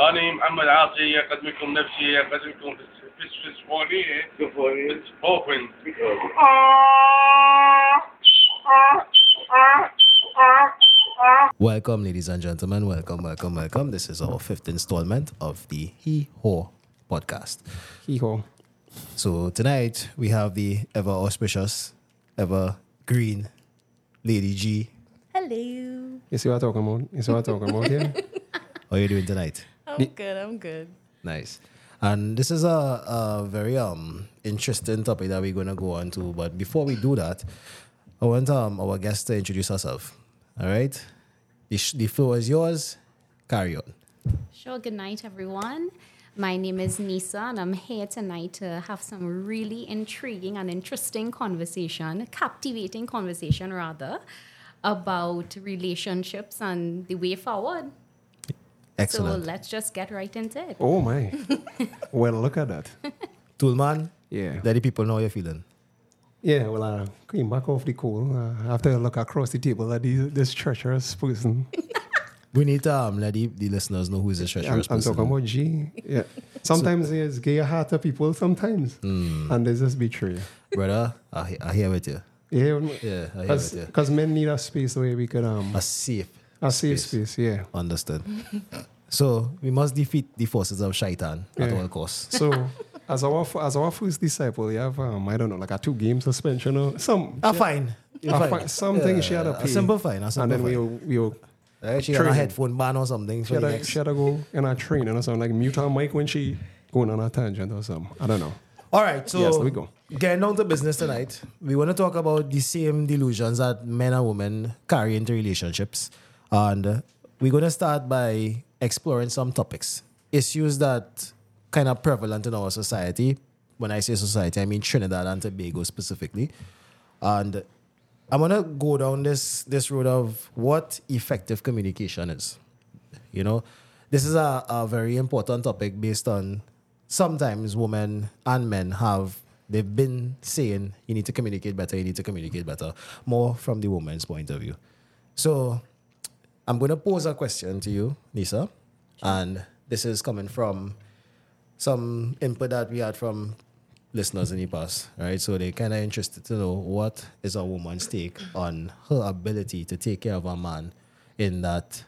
أنا محمد عاطي أقدمكم نفسي أقدمكم في السفونية بوفن Welcome, ladies and gentlemen. Welcome, welcome, welcome. This is our fifth installment of the Hee Ho podcast. He-Whore. So, tonight we have the ever auspicious, ever green Lady G. Hello. You see what I'm talking about? You see what I'm talking about here? How are you doing tonight? I'm good. I'm good. Nice. And this is a, a very um interesting topic that we're gonna go on to. But before we do that, I want um our guest to introduce herself. All right. The, sh- the floor is yours. Carry on. Sure. Good night, everyone. My name is Nisa, and I'm here tonight to have some really intriguing and interesting conversation, captivating conversation rather, about relationships and the way forward. Excellent. So let's just get right into it. Oh my. well, look at that. Toolman, Yeah. let the people know how you're feeling. Yeah, well, uh, came back off the call uh, after I look across the table at the, this treacherous person. We need to um, let the, the listeners know who is the I'm, treacherous I'm talking about G. Yeah. Sometimes there's gay heart to people, sometimes. And there's this betrayal. Brother, I, he- I hear with you. Yeah, Yeah, I hear with you. because men need a space where we could um A safe. a safe space. space. Yeah. Understood. So we must defeat the forces of shaitan at Yeah. all costs. So as our as our first disciple, you have um I don't know like a two game suspension or some Ah, fine. A fine. fi- something she had to A pay. simple fine. A and simple then we fine. we will Right, she got a headphone ban or something she had, next. she had to go in a training or something like mute her mic when she going on a tangent or something. I don't know. All right, so Yes, there we go. getting down to business tonight, we want to talk about the same delusions that men and women carry into relationships. And uh, we're going to start by exploring some topics, issues that kind of prevalent in our society. When I say society, I mean Trinidad and Tobago specifically. And I'm to go down this, this road of what effective communication is. You know, this is a, a very important topic based on sometimes women and men have they've been saying you need to communicate better, you need to communicate better, more from the woman's point of view. So I'm gonna pose a question to you, Nisa, and this is coming from some input that we had from listeners in the past, right? So they're kind of interested to know what is a woman's take on her ability to take care of a man in that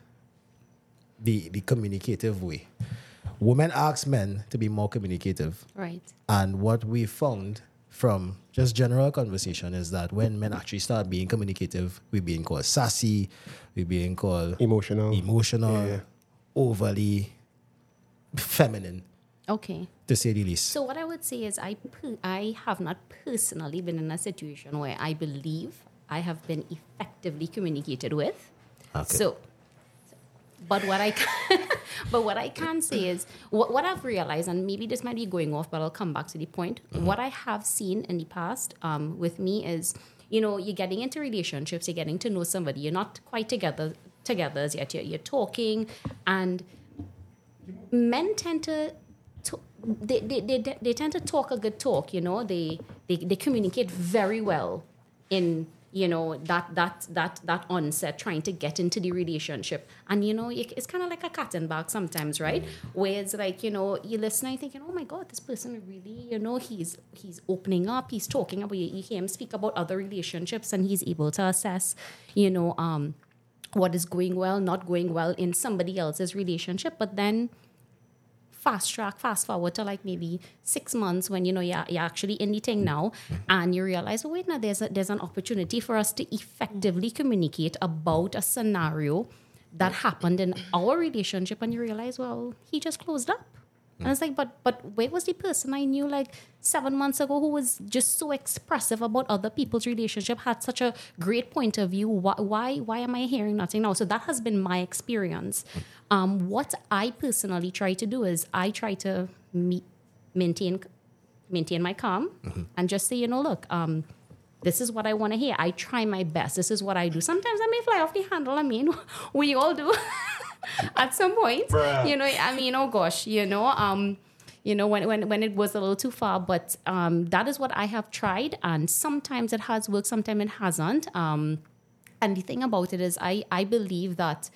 the the communicative way. Women ask men to be more communicative, Right. and what we found from just general conversation is that when men actually start being communicative, we're being called sassy, we're being called Emotional. emotional, Yeah. overly feminine, Okay. to say the least. So what I would say is I per- I have not personally been in a situation where I believe I have been effectively communicated with. Okay. So but what I can, but what I can say is what, what I've realized, and maybe this might be going off, but I'll come back to the point. What I have seen in the past um, with me is, you know, you're getting into relationships, you're getting to know somebody, you're not quite together together as yet. You're, you're talking, and men tend to. to they, they, they, they tend to talk a good talk, you know. They, they they communicate very well in you know that that that that onset trying to get into the relationship. And you know it's kind of like a cat and bag sometimes right? Where it's like you know you listen and thinking oh my god this person really you know he's he's opening up he's talking about you, you hear him speak about other relationships and he's able to assess you know um what is going well not going well in somebody else's relationship. But then fast track, fast forward to like maybe six months when you know you're, you're actually in the thing now, and you realize, oh wait, now there's a, there's an opportunity for us to effectively communicate about a scenario that happened in our relationship, and you realize, well, he just closed up. And it's like, but but where was the person I knew like seven months ago who was just so expressive about other people's relationship, had such a great point of view? Why why, why am I hearing nothing now? So that has been my experience. Um, what I personally try to do is I try to me- maintain maintain my calm and just say, you know, look, um, this is what I want to hear. I try my best. This is what I do. Sometimes I may fly off the handle. I mean, we all do at some point. You know, I mean, oh gosh, you know, um, you know, when, when, when it was a little too far, but um, that is what I have tried. And sometimes it has worked, sometimes it hasn't. Um, and the thing about it is, I, I believe that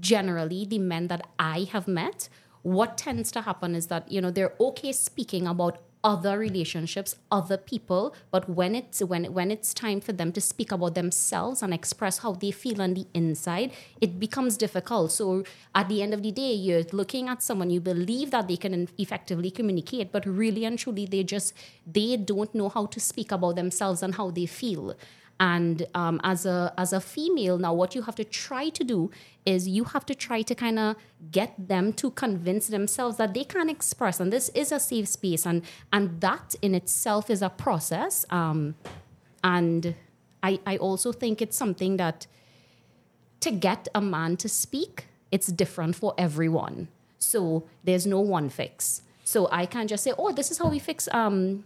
generally the men that I have met, what tends to happen is that you know they're okay speaking about other relationships, other people, but when it's when when it's time for them to speak about themselves and express how they feel on the inside, it becomes difficult. So at the end of the day, you're looking at someone you believe that they can effectively communicate, but really and truly they just they don't know how to speak about themselves and how they feel. And um, as a as a female, now what you have to try to do is you have to try to kind of get them to convince themselves that they can express, and this is a safe space, and and that in itself is a process. Um, and I I also think it's something that to get a man to speak, it's different for everyone. So there's no one fix. So I can't just say, oh, this is how we fix um,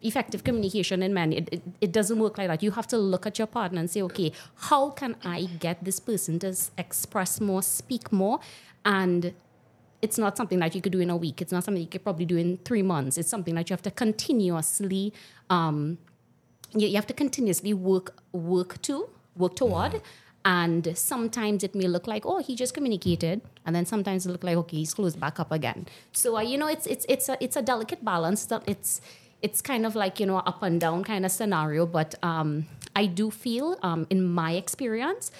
effective communication in men. It, it, it doesn't work like that. You have to look at your partner and say, okay, how can I get this person to express more, speak more? And it's not something that you could do in a week. It's not something you could probably do in three months. It's something that you have to continuously, um, you, you have to continuously work work to work toward. And sometimes it may look like, oh, he just communicated, and then sometimes it look like, okay, he's closed back up again. So uh, you know, it's it's it's a it's a delicate balance. That it's it's kind of like you know up and down kind of scenario. But um, I do feel, um, in my experience,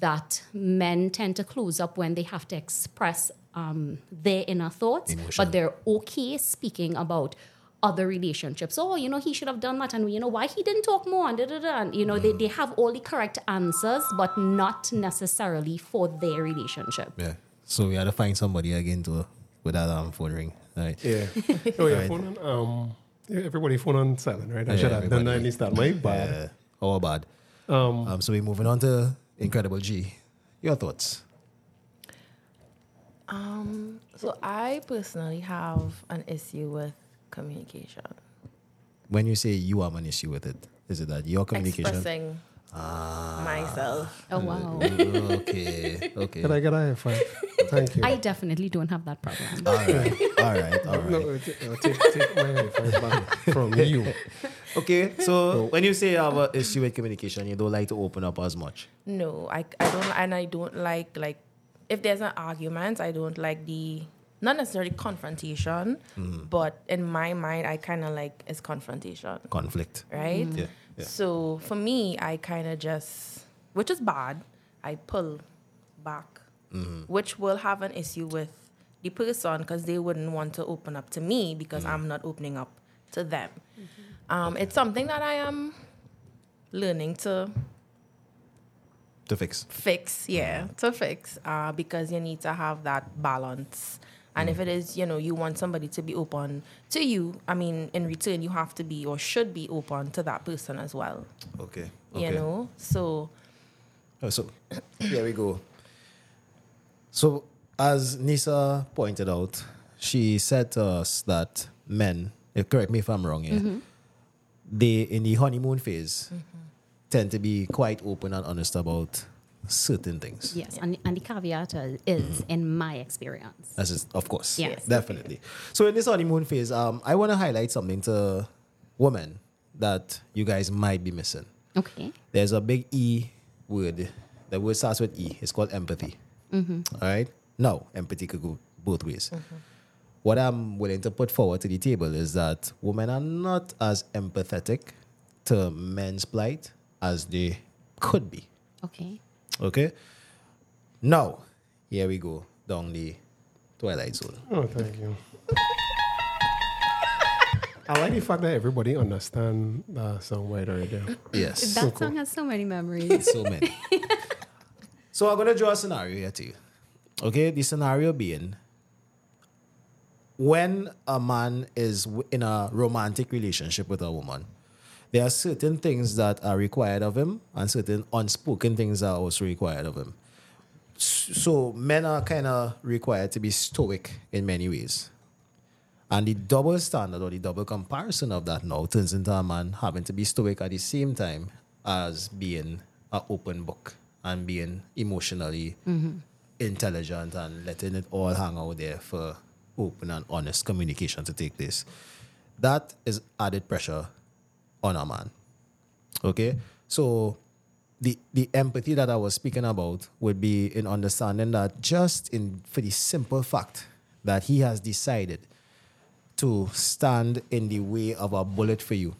that men tend to close up when they have to express um, their inner thoughts, Emotion. but they're okay speaking about other relationships. Oh, you know, he should have done that, and you know why he didn't talk more, and da da da. And, you know, they, they have all the correct answers, but not necessarily for their relationship. Yeah. So we had to find somebody again to with that um, phone ring. Right. Yeah. Oh, yeah. Right. Phone um, yeah, everybody phone on silent, right? I Yeah, should have done that everybody. at least that my bad. Yeah. How bad? Um, so we're moving on to Incredible G. Your thoughts? Um, so I personally have an issue with communication. When you say you have an issue with it, is it that your communication? Expressing Ah. myself. Oh wow. okay. Okay. Can I get a high five? Thank you. I definitely don't have that problem. all right. All right. All right. no, uh, t- uh, take, take my high five back from you. Okay. So when you say you have an issue with communication, you don't like to open up as much. No, I, I don't, and I don't like like if there's an argument, I don't like the not necessarily confrontation, but in my mind, I kind of like it's confrontation, Conflict. right? Yeah. Yeah. So for me, I kind of just, which is bad, I pull back, which will have an issue with the person because they wouldn't want to open up to me because I'm not opening up to them. Um, It's something that I am learning to To fix. fix, yeah, to fix, uh, because you need to have that balance. And if it is, you know, you want somebody to be open to you, I mean, in return, you have to be or should be open to that person as well, Okay. Okay. you know? So, Oh, So here we go. So as Nisa pointed out, she said to us that men, eh, correct me if I'm wrong here, they in the honeymoon phase tend to be quite open and honest about certain things. Yes, and, and the caveat is, in my experience. As is, of course. Yes. Definitely. So in this honeymoon phase, um, I want to highlight something to women that you guys might be missing. Okay. There's a big E word. The word starts with E. It's called empathy. All right. Now, empathy could go both ways. What I'm willing to put forward to the table is that women are not as empathetic to men's plight as they could be. Okay. Okay. Now, here we go down the twilight zone. Oh, thank you. I like the fact that everybody understand uh, the song right already. Yes. That song has so many memories. so many. so I'm gonna draw a scenario here to you. Okay, the scenario being when a man is in a romantic relationship with a woman, there are certain things that are required of him and certain unspoken things that are also required of him. So men are kind of required to be stoic in many ways. And the double standard or the double comparison of that now turns into a man having to be stoic at the same time as being an open book and being emotionally mm-hmm. intelligent and letting it all hang out there for open and honest communication to take place. That is added pressure on a man. Okay? So the the empathy that I was speaking about would be in understanding that just in for the simple fact that he has decided to stand in the way of a bullet for you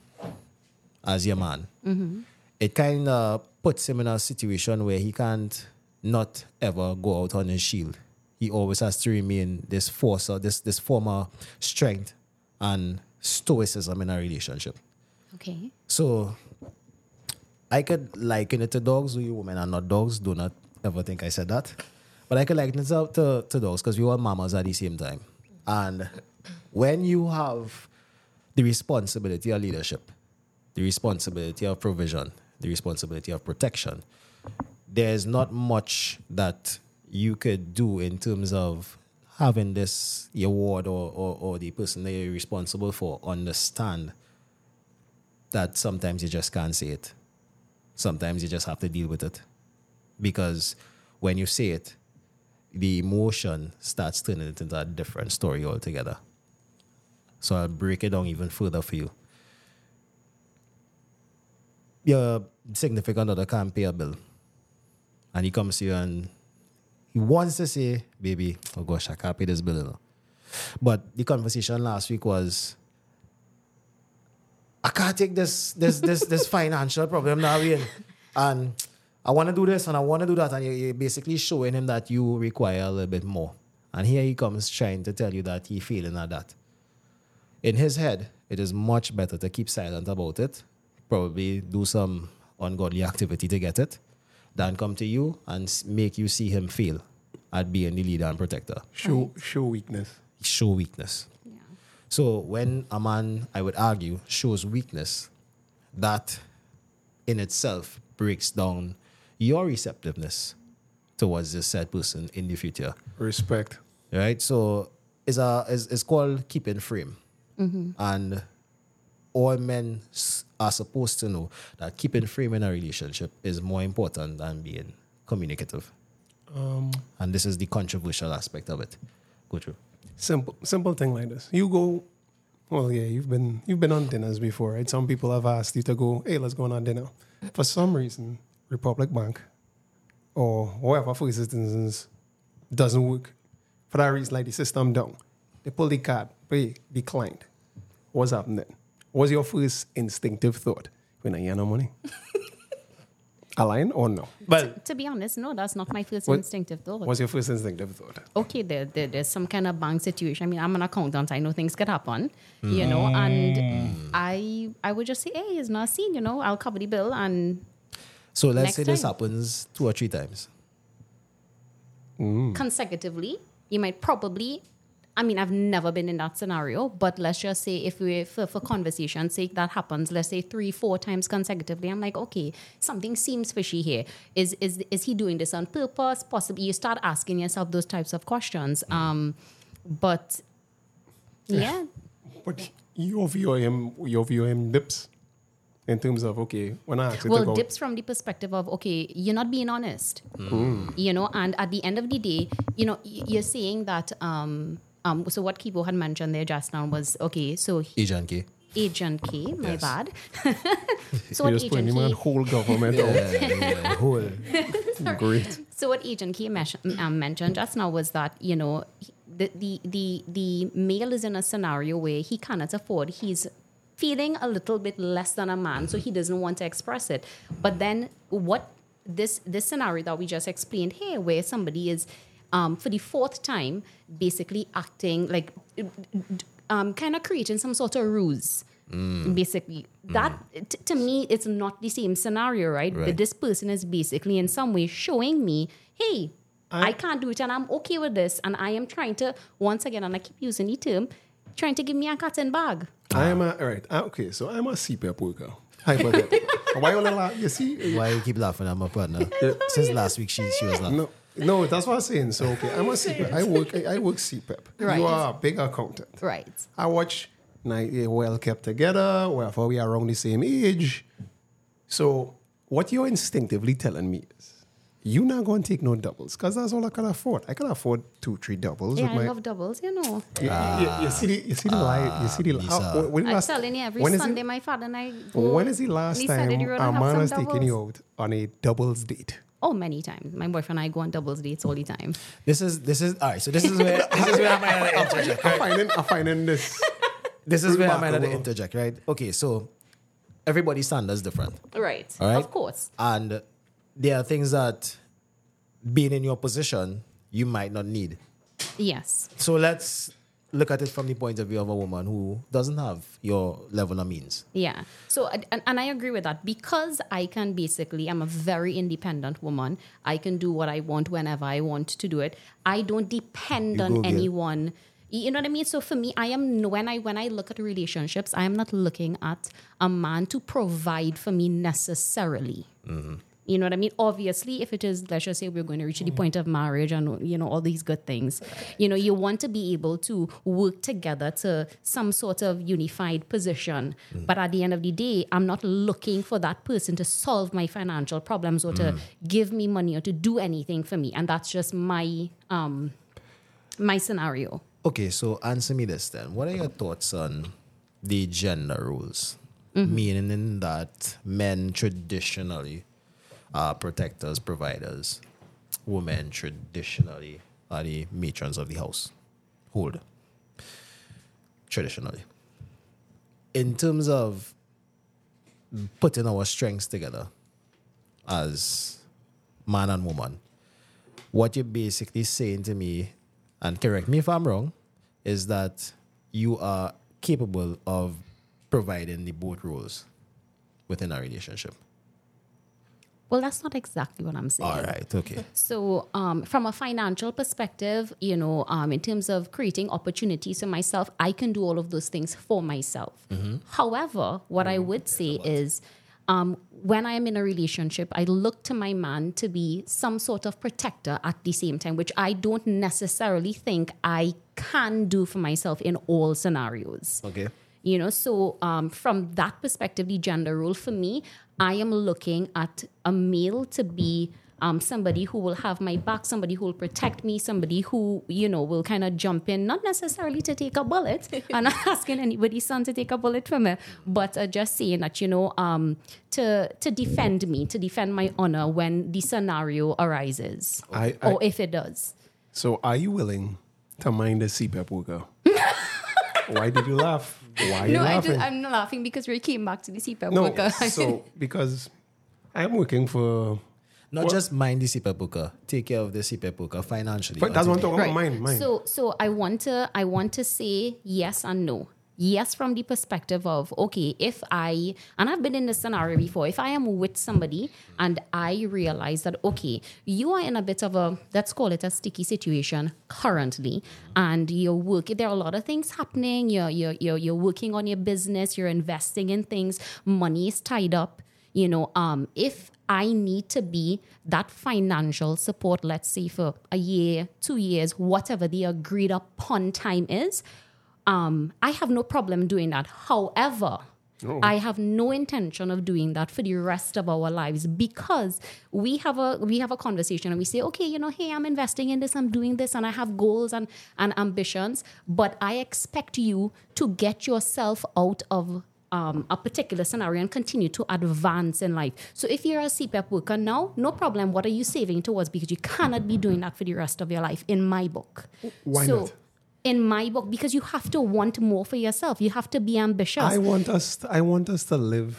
as your man, mm-hmm. it kind of puts him in a situation where he can't not ever go out on his shield. He always has to remain this force or this this former strength and stoicism in a relationship. Okay. So I could liken it to dogs. We women are not dogs. Do not ever think I said that. But I could liken it to, to, dogs because we all mamas at the same time. And when you have the responsibility of leadership, the responsibility of provision, the responsibility of protection, there's not much that you could do in terms of having this award or, or, or the person that you're responsible for understand that sometimes you just can't say it. Sometimes you just have to deal with it. Because when you say it, the emotion starts turning it into a different story altogether. So I'll break it down even further for you. Your significant other can't pay a bill. And he comes to you and he wants to say, baby, oh gosh, I can't pay this bill. you know." But the conversation last week was, I can't take this this this this financial problem now in. And I want to do this and I want to do that. And you're, you're basically showing him that you require a little bit more. And here he comes trying to tell you that he failing at that. In his head, it is much better to keep silent about it, probably do some ungodly activity to get it, than come to you and make you see him fail at being the leader and protector. Show show weakness. Show weakness. So when a man, I would argue, shows weakness, that in itself breaks down your receptiveness towards this said person in the future. Respect. Right? So it's a it's, it's called keeping frame. And all men are supposed to know that keeping frame in a relationship is more important than being communicative. Um, And this is the controversial aspect of it. Go through. Simple simple thing like this. You go well, yeah, you've been you've been on dinners before, right? Some people have asked you to go, hey, let's go on a dinner. For some reason, Republic Bank or whoever for instance doesn't work. For that reason, like the system down. They pull the card, pay, declined. What's happening? What's your first instinctive thought? When I hear no money? Align or no? But To be honest, no, that's not my first What- instinctive thought. what's your first instinctive thought? okay, there, there, there's some kind of bank situation. I mean, I'm an accountant. I know things could happen, you mm. know, and mm. I I would just say, hey, it's not a scene, you know, I'll cover the bill and So let's Next say this happens two or three times. Mm. consecutively, you might probably. I mean, I've never been in that scenario, but let's just say if we, for, for conversation's sake, that happens, let's say three, four times consecutively, I'm like, okay, something seems fishy here. Is is is he doing this on purpose? Possibly, you start asking yourself those types of questions. Um, but yeah, But your view him, you view him dips in terms of okay. When I ask well dips from the perspective of okay you're not being honest you know and at the end of the day you know you're saying that um um so what Kibo had mentioned there just now was okay so he- Agent K. agent K my Yes. bad so you what just agent him on K whole government. out. Yeah, whole. Great. so what agent K mesh- um, mentioned just now was that you know the, the the the male is in a scenario where he cannot afford he's feeling a little bit less than a man so he doesn't want to express it but then what this this scenario that we just explained here where somebody is um, for the fourth time basically acting like um, kind of creating some sort of ruse basically that t- to me it's not the same scenario right, Right. But this person is basically in some way showing me hey I, I- can't do it and i'm okay with this and i am trying to once again and i keep using the term trying to give me a cotton bag I am a all right. ah, Okay, so I'm a CEPEP worker. Hypothetical. Why you laugh? You see? Why you keep laughing at my partner? Since last week, she, she was laughing. No, no, that's what I'm saying. So okay, I'm a CEPEP. I work. I, I work CEPEP. Right. You are a big accountant. right I watch night eh, well kept together. Wherefore we are around the same age. So what you're instinctively telling me is you're not going to take no doubles because that's all I can afford. I can afford two, three doubles. yeah with i my, love doubles you know you, you- you see the you see the lie. You see the Lisa. how- when I'm i'm last- telling you every when is it- sunday my father and i go When is the last on the time side of the a man has taken you out on a doubles date? Oh, many times. My boyfriend and I go on doubles dates all the time. This is this is all right. So this is where this is where I might have to interject. I'm finding, I'm finding this. This is where I'm have to interject, right? Okay, so everybody's standards different. Right. All right. Of course. And there are things that being in your position you might not need. Yes. So let's look at it from the point of view of a woman who doesn't have your level of means. Yeah. So, and, and I agree with that because I can basically, I'm a very independent woman. I can do what I want whenever I want to do it. I don't depend You on get- anyone. You know what I mean? So for me, I am when I when I look at relationships, I am not looking at a man to provide for me necessarily. Mm-hmm. You know what I mean? Obviously, if it is, let's just say we're going to reach the mm. point of marriage and, you know, all these good things, you know, you want to be able to work together to some sort of unified position. Mm. But at the end of the day, I'm not looking for that person to solve my financial problems or to mm. give me money or to do anything for me. And that's just my, um, my scenario. Okay, so answer me this then. What are your thoughts on the gender roles? Mm-hmm. Meaning that men traditionally are protectors, providers. Women traditionally are the matrons of the house. Hold. Traditionally. In terms of putting our strengths together as man and woman, what you're basically saying to me, and correct me if I'm wrong, is that you are capable of providing the both roles within a relationship. Well, that's not exactly what I'm saying. All right, okay. So, um, from a financial perspective, you know, um, in terms of creating opportunities for myself, I can do all of those things for myself. However, what I would say is, um, when I am in a relationship, I look to my man to be some sort of protector at the same time, which I don't necessarily think I can do for myself in all scenarios Okay. You know so um, from that perspective the gender role for me i am looking at a male to be um, somebody who will have my back somebody who will protect me somebody who you know will kind of jump in not necessarily to take a bullet i'm not asking anybody's son to take a bullet from me but uh, just saying that you know um, to to defend me to defend my honor when the scenario arises I, I, or if it does so are you willing to mind the CEPEP worker? Why did you laugh? Why are you no I laughing? just, i'm not laughing because we came back to the CEPEP no, worker. so because I'm working for. Not What? just mind the CEPEP booker, take care of the CEPEP booker financially. But that's what I'm talking Right. about. Mine, mine. So so I want to I want to say yes and no. Yes, from the perspective of okay, if I and I've been in this scenario before, if I am with somebody and I realize that okay, you are in a bit of a let's call it a sticky situation currently, and you're working. There are a lot of things happening. You're you're you're, you're working on your business. You're investing in things. Money is tied up you know um if i need to be that financial support let's say for a year two years whatever the agreed upon time is um i have no problem doing that however I have no intention of doing that for the rest of our lives because we have a we have a conversation and we say, okay, you know, hey, I'm investing in this, I'm doing this, and I have goals and, and ambitions, but I expect you to get yourself out of um, a particular scenario and continue to advance in life. So if you're a CEPEP worker now, no problem. What are you saving towards? Because you cannot be doing that for the rest of your life, in my book. Why so, not? In my book, because you have to want more for yourself. You have to be ambitious. I want us. I want us to live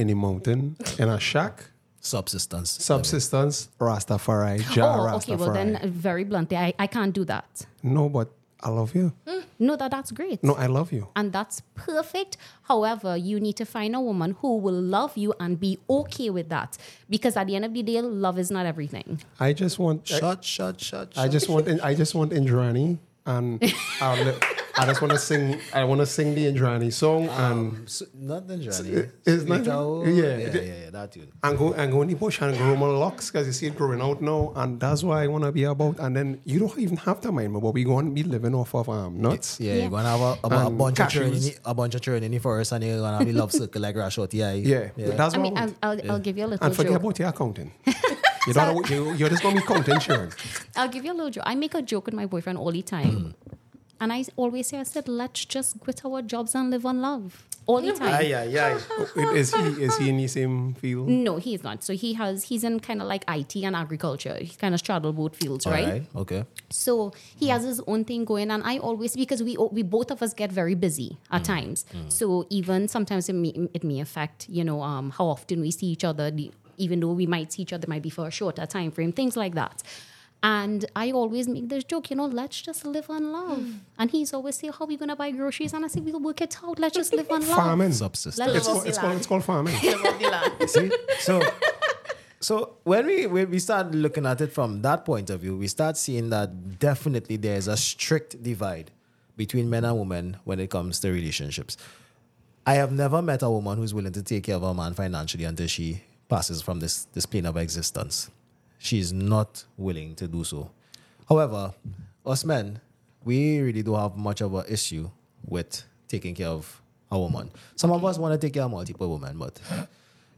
in a mountain in a shack, Subsistence. subsistence, Rastafari, Jah oh, Rastafari. okay. Well, then, uh, very bluntly, I, I can't do that. no, but I love you. No, that that's great. No, I love you. and that's perfect. However, you need to find a woman who will love you and be okay with that. Because at the end of the day, love is not everything. I just want. I, Shut, shut, shut, I just want. I just want Indrani, and I'll li- I just want to sing. I want to sing the Indrani song and So, not the Johnny. it's not- yeah. yeah, yeah, yeah, that tune. and go and go in the bush and grow my locks because you see it growing out now, and that's what I want to be about. And then you don't even have to mind me, but we going to be living off of um, nuts. Yeah, Yeah. you're gonna have a, a, a And bunch of children, in the, a bunch of children in the forest, and you're gonna have a love circle like Rashot. Yeah, Yeah, that's I what mean, I I'll. I'll, I'll give you a little and forget joke. about your accounting. you don't. You, you're just going to be counting, Sharon. I'll give you a little joke. I make a joke with my boyfriend all the time. Hmm. and I always say, I said, let's just quit our jobs and live on love. all the time. Aye, aye, aye. Wait, is he is he in the same field? No, he's not. So he has he's in kind of like IT and agriculture. He kind of straddle both fields, right? Alright, okay. So he has his own thing going, and I always because we we both of us get very busy at hmm, times. Hmm. So even sometimes it may, it may affect you know um, how often we see each other. The, even though we might see each other, might be for a shorter time frame, things like that. And I always make this joke, you know, let's just live on love. And he's always say, "How are we gonna buy groceries?" And I say, "We'll work it out. Let's just live on love." Farming. Subsistence. Let's It's just- called, it's called it's called farming. See? So, so when we when we start looking at it from that point of view, we start seeing that definitely there is a strict divide between men and women when it comes to relationships. I have never met a woman who's willing to take care of a man financially until she passes from this this plane of existence. She is not willing to do so. However, us men, we really don't have much of an issue with taking care of a woman. Some of us want to take care of multiple women, but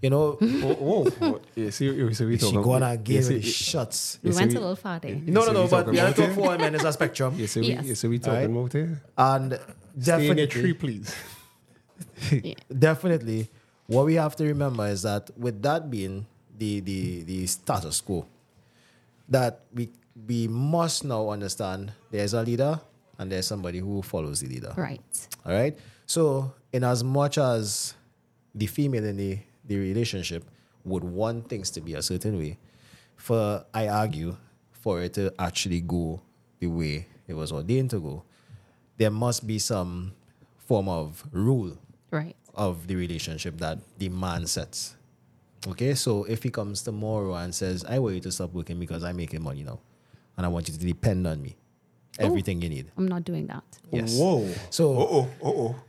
you know, Whoa, oh, whoa. Oh, oh, yeah, see, you see, we she gonna give a you see- with shots. we you see went we- a little far there. No, no, no, we but talking we are about talking it? for women is a spectrum. You see, we, Yes. you see, we talking about it. And Stay in your definitely, tree, please. definitely, what we have to remember is that with that being the the the status quo, that we we must now understand there's a leader and there's somebody who follows the leader. Right. All right. So, in as much as the female in the, the relationship would want things to be a certain way, for I argue, for it to actually go the way it was ordained to go, there must be some form of rule Right. Of the relationship that the man sets. Okay, so if he comes tomorrow and says, I want you to stop working because I'm making money now, and I want you to depend on me, everything you need. I'm not doing that. Yes. Whoa. So, Oh, oh, oh,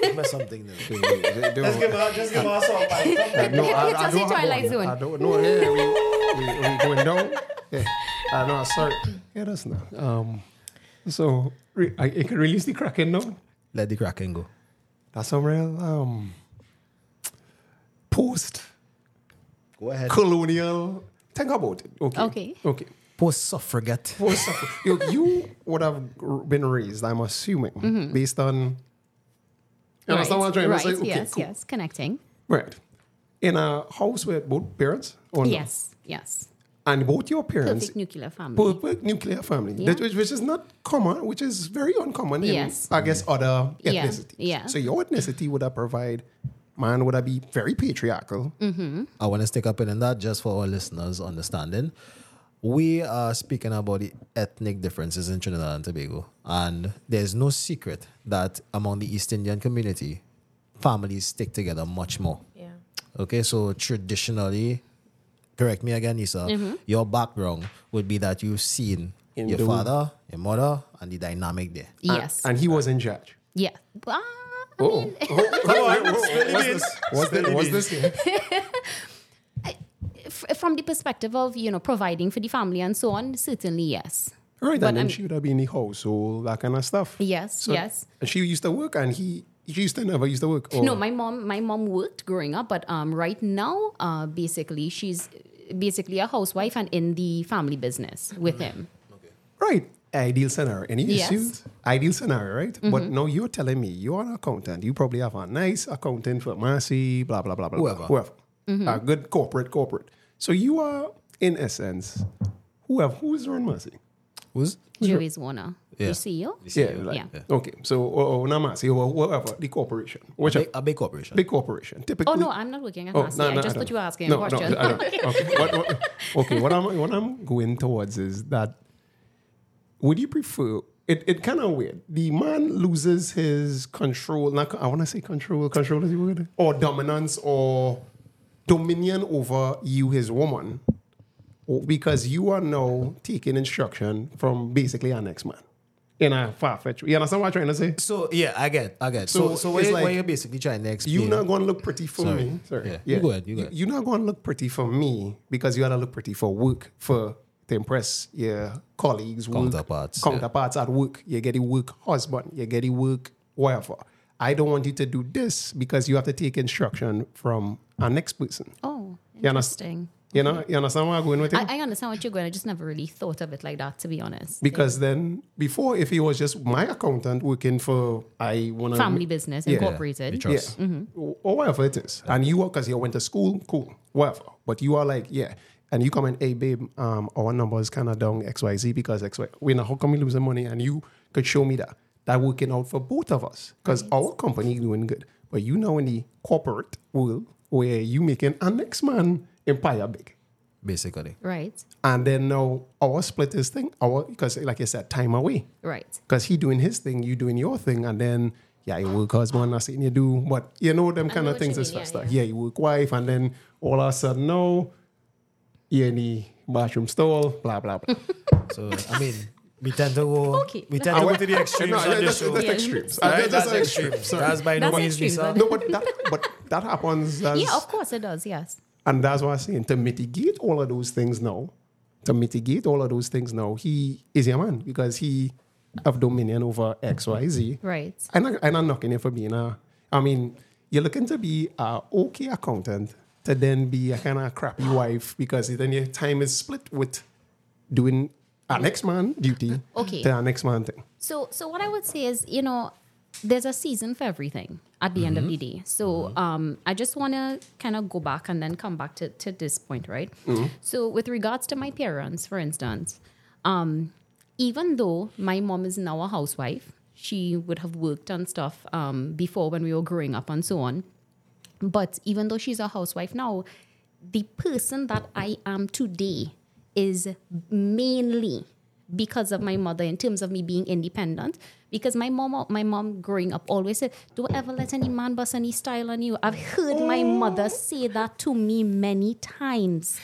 give me something then. oh. Just give her, just give her a no, I, It's I a don't have Twilight one. Zone. I don't know. Yeah, we, we, we going down. Yeah. I know. Sorry. Yeah, that's not. Um, so re- I, I can release the Kraken now. Let the Kraken go. That's some real um, post Go ahead. colonial. Think about it. Okay. Okay. Okay. Post suffragette. Post you, you would have been raised, I'm assuming, based on. You understand what I'm trying right. to say? Okay, yes. cool. Yes. Connecting. Right. In a house with both parents? Or no? Yes. Yes. And both your parents Perfect nuclear family. Both, both nuclear family, Yeah. that- which, which is not common, which is very uncommon Yes. in, I guess, other Yeah, ethnicities. yeah. So your ethnicity would have provide, man, would have be very patriarchal. Mm. I want to stick up in that just for our listeners' understanding. We are speaking about the ethnic differences in Trinidad and Tobago, and there's no secret that among the East Indian community, families stick together much more. Yeah. Okay, so traditionally, correct me again, Nisa, your background would be that you've seen In your the- father, your mother, and the dynamic there. yes. And he was in charge. yeah. Ah, I Oh, mean, what's this? What's this? What's this? here? f- from the perspective of you know providing for the family and so on, certainly yes. Right, But and then I'm- she would have been in the household, that kind of stuff. Yes. So- yes. And she used to work, and he, he used to never used to work. Or, No, my mom, my mom worked growing up, but um, right now, uh, basically, she's basically a housewife and in the family business with him. Okay. Right. Ideal scenario. Any Yes. Mm-hmm. issues? Ideal scenario, right? But now you're telling me you're an accountant. You probably have a nice accountant for Massy, blah, blah, blah, blah. Whoever. Whoever. Mm-hmm. A good corporate, corporate. So you are, in essence, whoever, who's run Massy? Who's Gervase Warner, Yeah. the CEO. Yeah, like, Yeah. Okay. So, or, or not Massy, or whatever, the corporation. Which big, a big corporation? big corporation. Typically. Oh no, I'm not working at Oh, Massy. no, I just I thought you were asking no, a question. No, I don't. Okay. what, what, okay. What I'm what I'm going towards is that would you prefer? It, it kind of weird. The man loses his control. Not, I want to say control. Control is the word, or dominance, or dominion over you, his woman, because you are now taking instruction from basically our next man in a far fetched. You understand what I'm trying to say? So yeah, I get, I get. So So, so, it's you- what like- you're basically trying to explain? You're not going to look pretty for Sorry. me. Sorry. Yeah. yeah. You go ahead, you go ahead. You're not going to look pretty for me because you got to look pretty for work for to impress your colleagues, work, Counterparts, yeah. counterparts at work. You get a work husband. You get a work whatever. I don't want you to do this because you have to take instruction from our next person. Oh, You understand? interesting. You know, you understand where I'm going with it? I, I understand what you're going. I just never really thought of it like that, to be honest. because then before, if he was just my accountant working for I want to Family business Yeah. incorporated. The trust. Yeah. Or or whatever it is. And you, because you went to school, cool, whatever. But you are like, yeah. And you come in, hey, babe, um, our number is kind of down XYZ because XY. We know how come we losing money and you could show me that. That working out for both of us because our company doing good. But you know in the corporate world where you making a next man empire big. Basically. Right. And then now our split is thing, our because like I said, time away. Right. Because he doing his thing, you doing your thing, and then yeah, you work husband, I saying you do, but you know them kind know of things you is yeah, faster. yeah. Yeah, you work wife, and then all of a sudden, no, you in the bathroom stall, blah blah blah. So I mean, we tend to go. Okay. We tend to go to the No, extremes yeah, on that's, this that's Yeah. extremes. Right? That's, That's that's extreme. extreme. That's by no That's means but- No, but that but that happens as Yeah, of course it does. Yes. And that's what I'm saying. To mitigate all of those things now, to mitigate all of those things now, he is your man because he have dominion over X, Y, Z. Right. And, I, and I'm knocking you for being a, I mean, you're looking to be a okay accountant to then be a kind of crappy wife because then your time is split with doing a next man duty Okay. to a next man thing. So, so what I would say is, you know, there's a season for everything at the end of the day. So, um, I just want to kind of go back and then come back to, to this point, right? So, with regards to my parents, for instance, um, even though my mom is now a housewife, she would have worked and stuff um, before when we were growing up and so on. But even though she's a housewife now, the person that I am today is mainly because of my mother in terms of me being independent. Because my mom, my mom growing up always said, "Don't ever let any man bust any style on you." I've heard my oh. mother say that to me many times.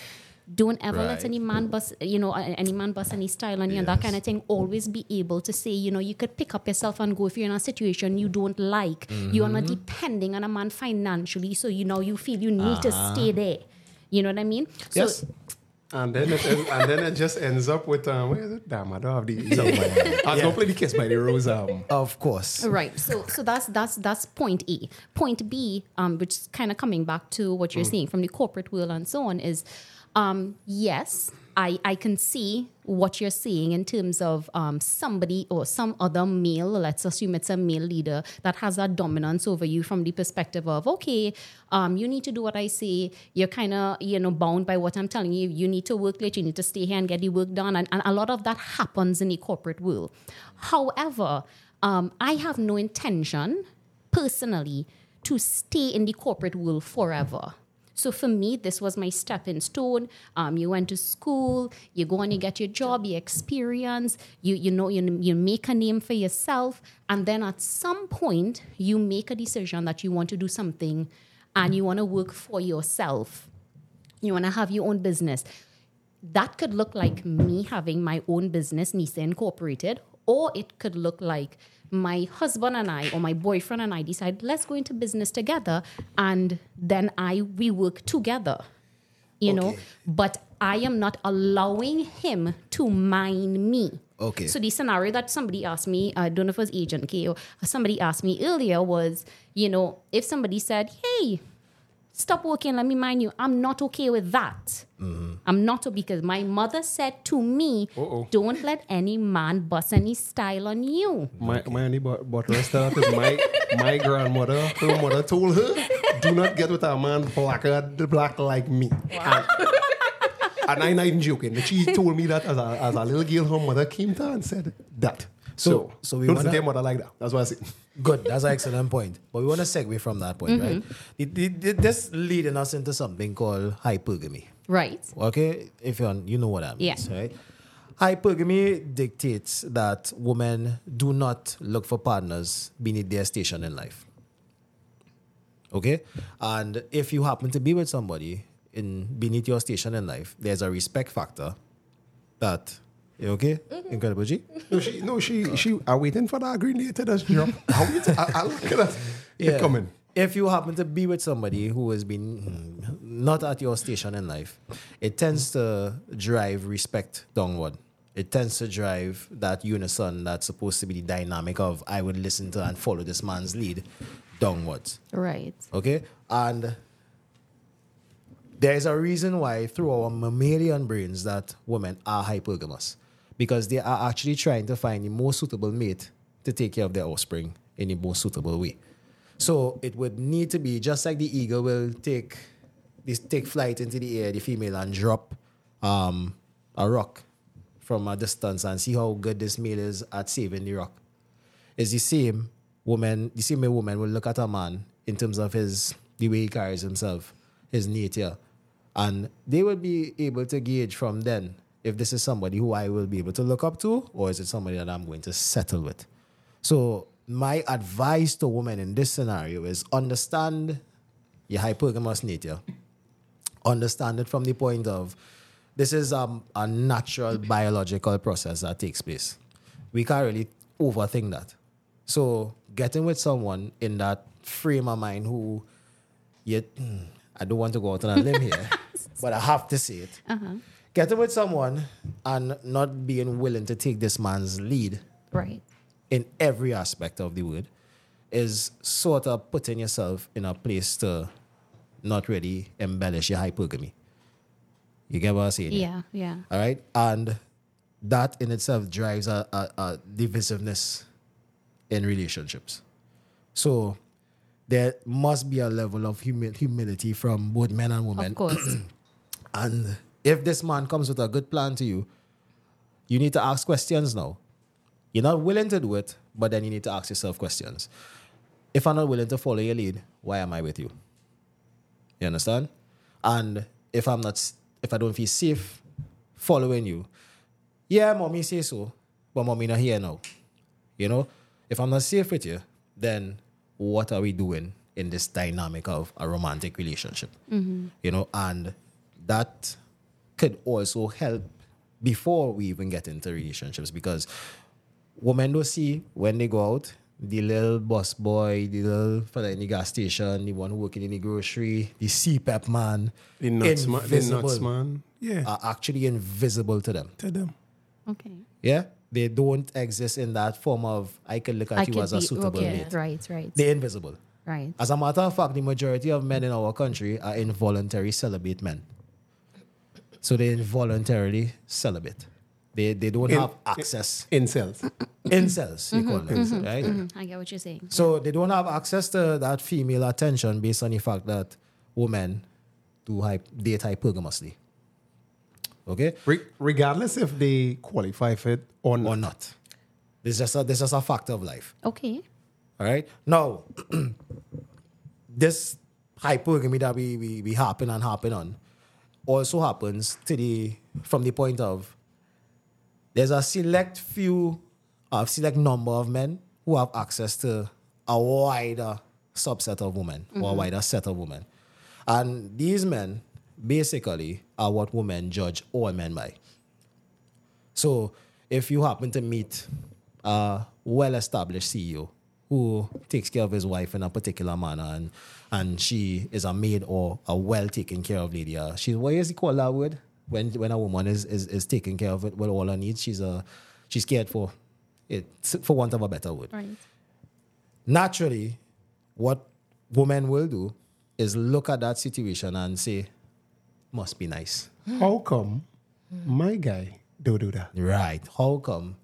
Don't ever let any man bust, you know, any man bust any style on you and that kind of thing. Always be able to say, you know, you could pick up yourself and go if you're in a situation you don't like. You are not mm-hmm. depending on a man financially, so you know you feel you need to ah. stay there. You know what I mean? So Yes. And then it and then it just ends up with um where is it? Damn, I don't have the I was gonna play the kiss by the rose album. Of course. Right. So so that's that's that's point A. Point B, um, which is kind of coming back to what you're saying from the corporate world and so on, is um, yes, I I can see what you're saying in terms of um, somebody or some other male, let's assume it's a male leader that has that dominance over you from the perspective of okay, um, you need to do what I say. You're kind of you know bound by what I'm telling you. You need to work late. You need to stay here and get the work done, and, and a lot of that happens in the corporate world. However, um, I have no intention personally to stay in the corporate world forever. So for me, this was my stepping stone. Um, you went to school, you go and you get your job, you experience, you you know you, you make a name for yourself, and then at some point you make a decision that you want to do something, and you want to work for yourself. You want to have your own business that could look like me having my own business, Nisa Incorporated, or it could look like my husband and I or my boyfriend and I decide let's go into business together, and then I we work together. You know, but I am not allowing him to mind me. Okay. So the scenario that somebody asked me, uh, I don't know if it was Agent K or somebody asked me earlier was, you know, if somebody said, "Hey, stop working, let me mind you. I'm not okay with that. Mm-hmm. I'm not okay because my mother said to me, Uh-oh. don't let any man bust any style on you. My my only but but rest of that is my my grandmother, her mother told her, do not get with a man blacker uh, black like me. And, and I'm not even joking. She told me that as a as a little girl, her mother came to her and said that. So, So- so we don't wanna- say your mother like that. That's what I said. Good. That's an excellent point. But we want to segue from that point, right? Mm-hmm. It, it, it- this leading us into something called hypergamy. Right. Okay, if you you know what that means, Yeah. right? Hypergamy dictates that women do not look for partners beneath their station in life. Okay, and if you happen to be with somebody in beneath your station in life, there's a respect factor that you okay, incredible G. No, she no she she I'm waiting for that green day to just drop. I wait, I, I look at that. Yeah. coming. If you happen to be with somebody who has been mm, not at your station in life, it tends to drive respect downward. It tends to drive that unison that's supposed to be the dynamic of I would listen to and follow this man's lead downwards. Right. Okay? And There is a reason why through our mammalian brains that women are hypergamous. Because they are actually trying to find the most suitable mate to take care of their offspring in the most suitable way. So it would need to be just like the eagle will take this take flight into the air, the female, and drop um, a rock from a distance and see how good this male is at saving the rock. It's the same woman, the same woman will look at a man in terms of his the way he carries himself, his nature. And they will be able to gauge from then if this is somebody who I will be able to look up to or is it somebody that I'm going to settle with. So my advice to women in this scenario is understand your hypergamous nature. Understand it from the point of this is um, a natural biological process that takes place. We can't really overthink that. So getting with someone in that frame of mind who yet I don't want to go out on a limb here, but I have to say it. Getting with someone and not being willing to take this man's lead Right. in every aspect of the word is sort of putting yourself in a place to not really embellish your hypergamy. You get what I'm saying? Yeah, yeah. All right. And that in itself drives a, a, a divisiveness in relationships. So there must be a level of humi- humility from both men and women. Of course. And if this man comes with a good plan to you, you need to ask questions now. You're not willing to do it, but then you need to ask yourself questions. If I'm not willing to follow your lead, why am I with you? You understand? And if I'm not, if I don't feel safe following you, yeah, mommy say so, but mommy not here now. You know, if I'm not safe with you, then what are we doing in this dynamic of a romantic relationship? Mm-hmm. You know, and that could also help before we even get into relationships because women don't see when they go out the little bus boy, the little fella in the gas station, the one working in the grocery, the CEPEP man, The nuts, man, the invisible, nuts man. Yeah, are actually invisible to them. to them. Okay. Yeah, they don't exist in that form of I can look at I you could as a suitable okay. mate. Right, right, They're invisible. right. As a matter of fact, the majority of men in our country are involuntary celibate men. So they involuntarily celibate. They they don't In- have access. Incels. Incels, you call them, right? Mhm, I get what you're saying. So they don't have access to that female attention based on the fact that women do hy- date hypergamously. Okay? Re- regardless if they qualify for it or not. Or not. This is just a, this is just a fact of life. Okay. All right. Now, this hypergamy that we, we, we happen and happen on also happens to the from the point of there's a select few, a select number of men who have access to a wider subset of women or a mm-hmm. wider set of women. And these men basically are what women judge all men by. So if you happen to meet a well-established CEO who takes care of his wife in a particular manner and and she is a maid or a well taken care of lady, uh, she's what is he call that word? When when a woman is, is is taking care of it with all her needs, she's a she's cared for. It for want of a better word Right. naturally, what women will do is look at that situation and say, must be nice. How come my guy don't do that? Right. How come?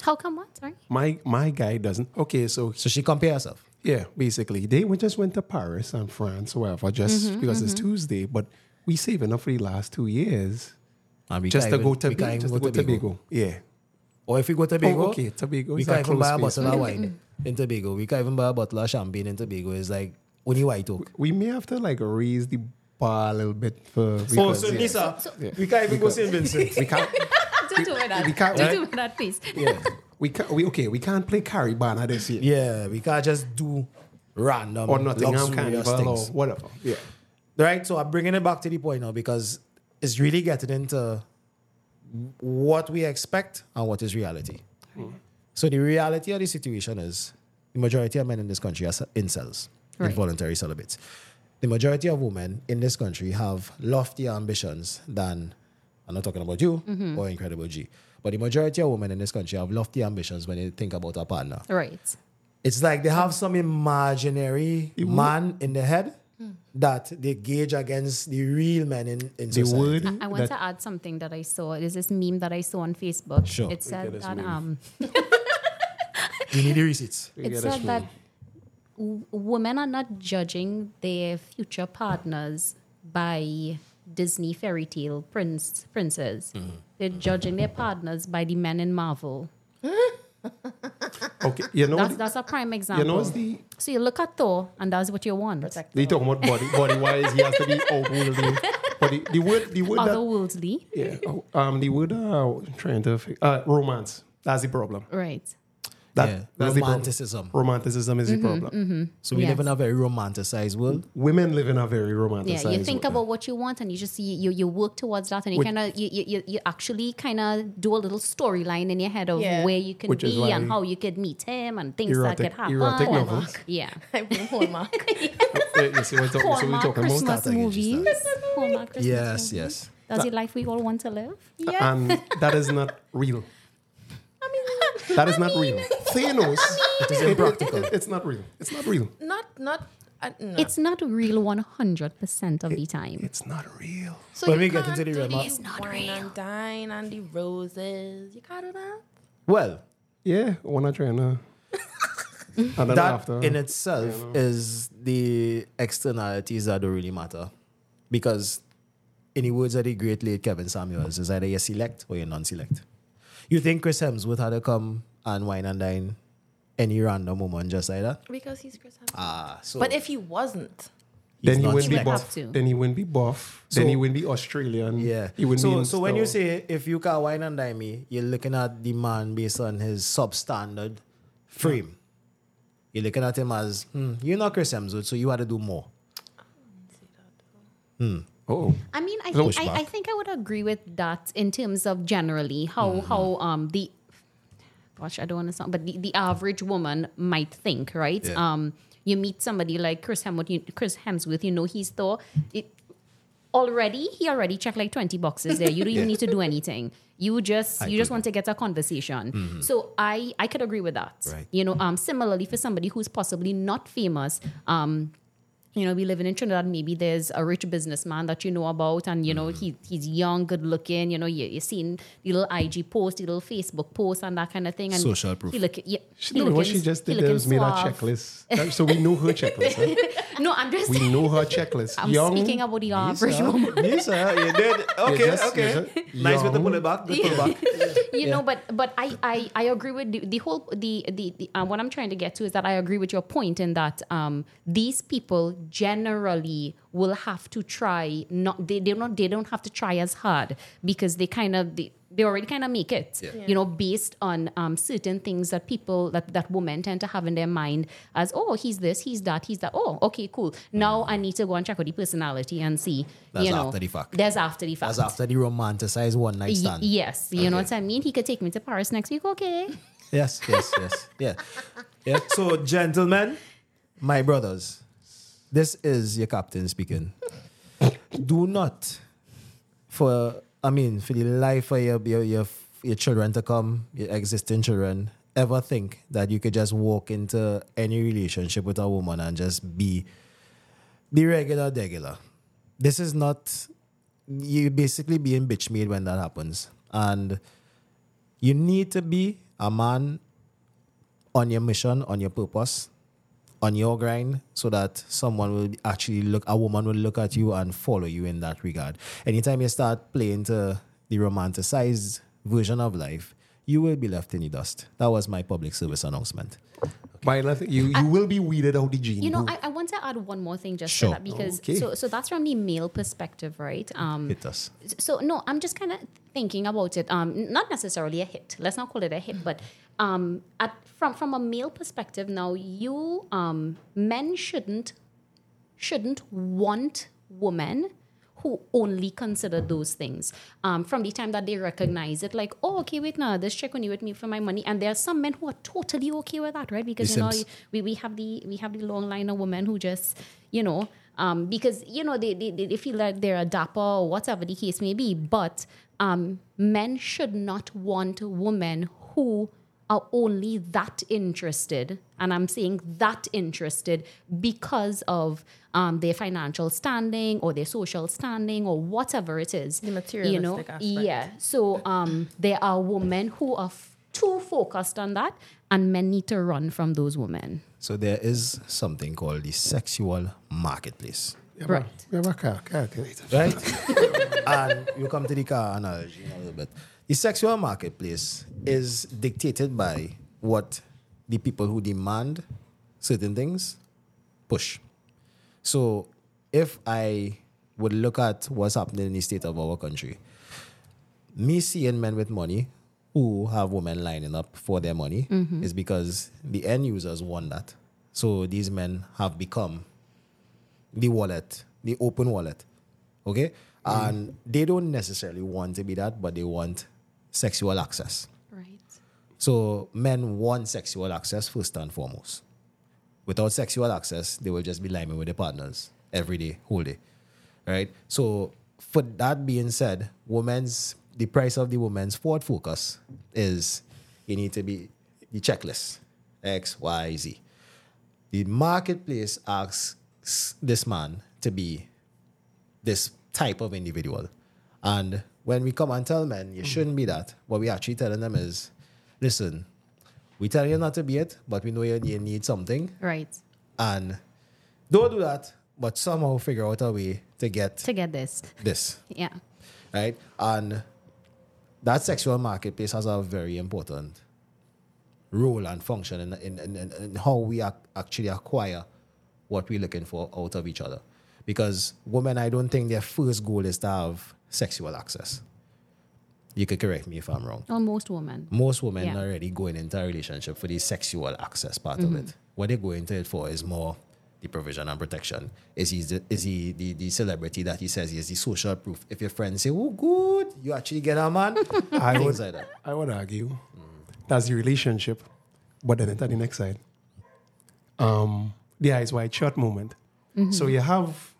How come what? Sorry. My my guy doesn't. Okay, so So she compare herself. yeah, basically they we just went to Paris and France, wherever, just mm-hmm, because it's mm-hmm. Tuesday. But we saving up for the last two years And we just can't to go to we just to go to Tobago. Tobago. Yeah. Or if we go to Tobago, Oh, okay, Tobago we can't even buy a bottle of mm-hmm. wine in Tobago. We can't even buy a bottle of champagne in Tobago. It's like only white oak. We may have to like raise the bar a little bit for Oh, so yeah. Nisa, Yeah. we can't even go St. Vincent. we can't Don't do that. we can't- Don't do that, please. yeah. we can't we okay, we can't play Caribana this year. yeah, we can't just do random Or Notting Hill luxurious Carnival or things. whatever. Yeah. Right? So I'm bringing it back to the point now because it's really getting into what we expect and what is reality. Hmm. So the reality of the situation is the majority of men in this country are ce- incels, Right. involuntary celibates. The majority of women in this country have loftier ambitions than, I'm not talking about you or Incredible G, but the majority of women in this country have lofty ambitions when they think about a partner. Right. It's like they have some imaginary man in their head that they gauge against the real men in, in The society. word I want to add something that I saw. There's this meme that I saw on Facebook. Sure. It said that meme. um, You need the receipts. we it said that w- women are not judging their future partners by Disney fairy tale prince princes. They're judging their partners by the men in Marvel. Okay, you know, That's that's a prime example. you know, the so you look at Thor, and that's what you want. they talking about body body wise. He has to be outworldly. But the, the word the word that Otherworldly, yeah oh, um the word uh, I'm trying to fi- uh, romance. That's the problem. right? That, Yeah, that's the problem. romanticism. Romanticism is the mm-hmm, problem. Mm-hmm. So we Yes. live in a very romanticized world. Women live in a very romanticized. World. Yeah, you think world. about what you want and you just you you, you work towards that and you kind of you, you you- you actually kind of do a little storyline in your head of Yeah. where you can Which be and how you could meet him and things that could happen. erotic And- novels. Yeah. I mean, Hallmark. You see what, so we Hallmark talking? Christmas Start again, movies. Hallmark Christmas Yes, movies. yes. That's the life we all want to live. yeah. And that is not real. I mean, That is not real. Thanos. It is impractical. It's not real. It's not real. not not. Uh, no. It's not real 100% of the time. It's not real. so when you we get can't into the do real the It's not wine real. and dine and the roses. You can't do that. Well, Yeah, when I try and. Uh, and then that after, in itself is the externalities that don't really matter. Because, in the words of the great late Kevin Samuels, is either you select or you non select. You think Chris Hemsworth had to come and wine and dine any random woman just like that? Because he's Chris Hemsworth. Ah, so. but if he wasn't, then he wouldn't be select. Have buff. to. Then he wouldn't be buff. then he wouldn't be Australian. Yeah. He wouldn't be So, in so when you style. say if you can wine and dine me, you're looking at the man based on his substandard frame. You're looking at him as, hmm, you're not Chris Hemsworth, so you had to do more. Hmm. Oh, I mean, I think I, I pushback. think I would agree with that in terms of generally how Mm-hmm. how um the gosh I don't want to sound but the, the average woman might think right? Yeah. um you meet somebody like Chris Hemsworth you, Chris Hemsworth you know he's Thor it already he already checked like 20 boxes there. You don't even need to do anything. You just I you just want to get a conversation. So i i could agree with that. Right. you know um similarly for somebody who's possibly not famous um you know, we live in Trinidad. Maybe there's a rich businessman that you know about, and you know he he's young, good looking. You know, you you seen the little IG post, the little Facebook post, and that kind of thing. And Social proof. He look, yeah, she, he no, what she just did there looking was made a checklist. That- so we know her checklist. huh? No, I'm just We know her checklist. I'm Young, speaking about the average Nisa, woman. Nisa, you did. Okay, just- okay. just nice way to young. pull it back. Good pull it back. you know but but i i, I agree with the, the whole the the, the uh, what i'm trying to get to is that i agree with your point in that um these people generally will have to try not they, they don't they don't have to try as hard because they kind of they, they already kind of make it Yeah. you know based on um certain things that people that that women tend to have in their mind as oh he's this he's that he's that oh okay cool now i need to go and check out the personality and see That's you know after the fact. there's after the fact That's after the romanticized one night Y- stand. yes, you know what I mean. He could take me to Paris next week. Okay. Yes, yes, yes. Yeah. Yeah. So, gentlemen, my brothers, this is your captain speaking. Do not, for, I mean, for the life of your, your, your, your children to come, your existing children, ever think that you could just walk into any relationship with a woman and just be the regular degular. This is not, you basically being bitch made when that happens. And you need to be a man on your mission, on your purpose, on your grind, so that someone will actually look, a woman will look at you and follow you in that regard. Anytime you start playing to the romanticized version of life, you will be left in the dust. That was my public service announcement. By nothing, you you will be weeded out the gene. You know. I, I want to add one more thing just Sure. to that because Okay. so so that's from the male perspective, right? Um, Hit us. so no, I'm just kind of thinking about it. Um, not necessarily a hit. Let's not call it a hit, but um, at from from a male perspective, now you um men shouldn't shouldn't want women who only consider those things. Um, from the time that they recognize it like oh okay wait now this chick only with me for my money. And there are some men who are totally okay with that right? Because The you know we, we have the we have the long line of women who just you know um, because you know they, they they feel like they're a dapper or whatever the case may be. But um, men should not want women who are only that interested, and I'm saying that interested because of um, their financial standing or their social standing or whatever it is. The you know, aspect. yeah. So um, there are women who are f- too focused on that, and men need to run from those women. So there is something called the sexual marketplace. Yeah, Right. but We have a car calculator. right? and you come to the car analogy in a little bit. The sexual marketplace is dictated by what the people who demand certain things push. So if I would look at what's happening in the state of our country, me seeing men with money who have women lining up for their money mm-hmm. is because the end users want that. So these men have become the wallet, the open wallet. Okay? Mm-hmm. And they don't necessarily want to be that, but they want sexual access. Right. So men want sexual access first and foremost. Without sexual access, they will just be liming with their partners every day, whole day. Right? So for that being said, women's the price of the woman's forward focus is you need to be the checklist. X, Y, Z. The marketplace asks this man to be this type of individual. And when we come and tell men, you mm. shouldn't be that, what we actually telling them is, listen, we tell you not to be it, but we know you, you need something. Right. And don't do that, but somehow figure out a way to get To get this. this. Yeah. Right? And that sexual marketplace has a very important role and function in, in, in, in- in how we ac- actually acquire what we're looking for out of each other. Because women, I don't think their first goal is to have sexual access. You could correct me if I'm wrong. most women. Most women Yeah. already going into a relationship for the sexual access part of it. What they go into it for is more the provision and protection. Is he the, is he the, the celebrity that he says he is the social proof? If your friends say, "Oh, good, you actually get a man," I things would, like that. I would argue that's the relationship, but then enter at the next side. Um, the eyes wide shut moment. So you have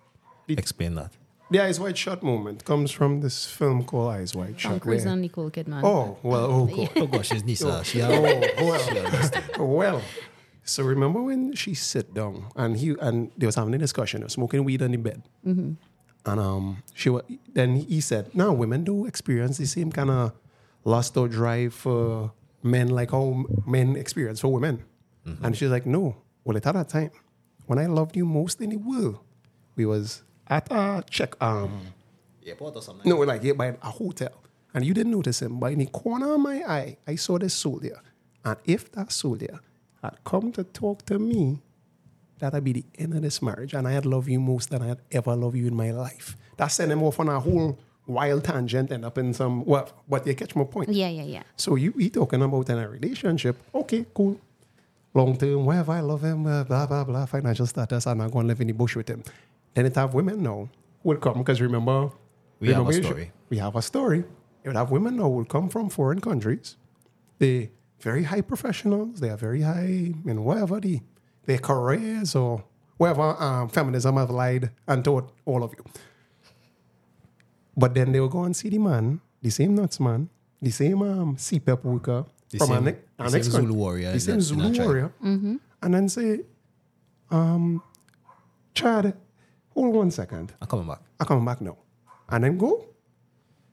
Explain that. The eyes wide shut moment comes from this film called Eyes Wide Tom Shut. Cruise where- and Nicole Kidman. oh well, oh God. Oh gosh, his Nisa. She Oh, have, well. she understand. Well, so remember when she sit down and he and they was having a discussion, they were smoking weed on the bed, and um, she wa- then he said, "Now women do experience the same kind of lust or drive for men like how men experience for women," and she's like, "No, well, at that time, when I loved you most in the world, we was at a check um." Airport or something. No, like yeah, by a hotel. And you didn't notice him, but in the corner of my eye, I saw this soldier. And if that soldier had come to talk to me, that'd be the end of this marriage. And I'd love you most than I had ever love you in my life. That sent him off on a whole wild tangent and up in some, well, but you catch my point. Yeah, yeah, yeah. So you we talking about in a relationship, okay, cool. Long term, wherever I love him, uh, blah, blah, blah, financial status, I'm not going to live in the bush with him. Then it have women now who will come, because remember, We have a remember story. should- We have a story. You would have women now who will come from foreign countries. They very high professionals. They are very high in whatever the, their careers or whatever um, feminism have lied and taught all of you. But then they will go and see the man, the same nuts man, the same um, CEPEP worker The from same- our, ne- the our same next Zulu warrior the same Zulu that tribe. warrior, and then say, um, Chad, hold one second. I'm coming back. I come back now. And then go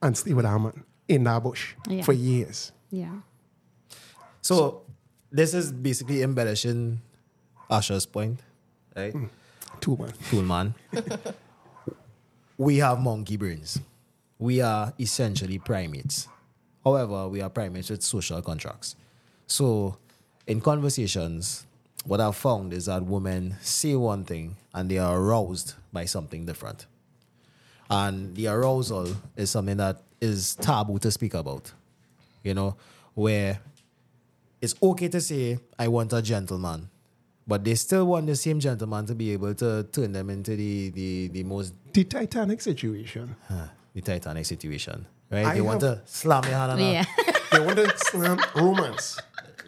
and stay with our man in that bush Yeah. for years. Yeah. So this is basically embellishing Asher's point, right? Hmm. Two man. Cool man. we have monkey brains. We are essentially primates. However, we are primates with social contracts. So, in conversations, what I've found is that women say one thing and they are aroused by something different. And the arousal is something that is taboo to speak about. You know, where it's okay to say, I want a gentleman, but they still want the same gentleman to be able to turn them into the, the, the most The Titanic situation. uh, the Titanic situation. Right? I they want to slam your hand on a- Yeah. They want to slam romance.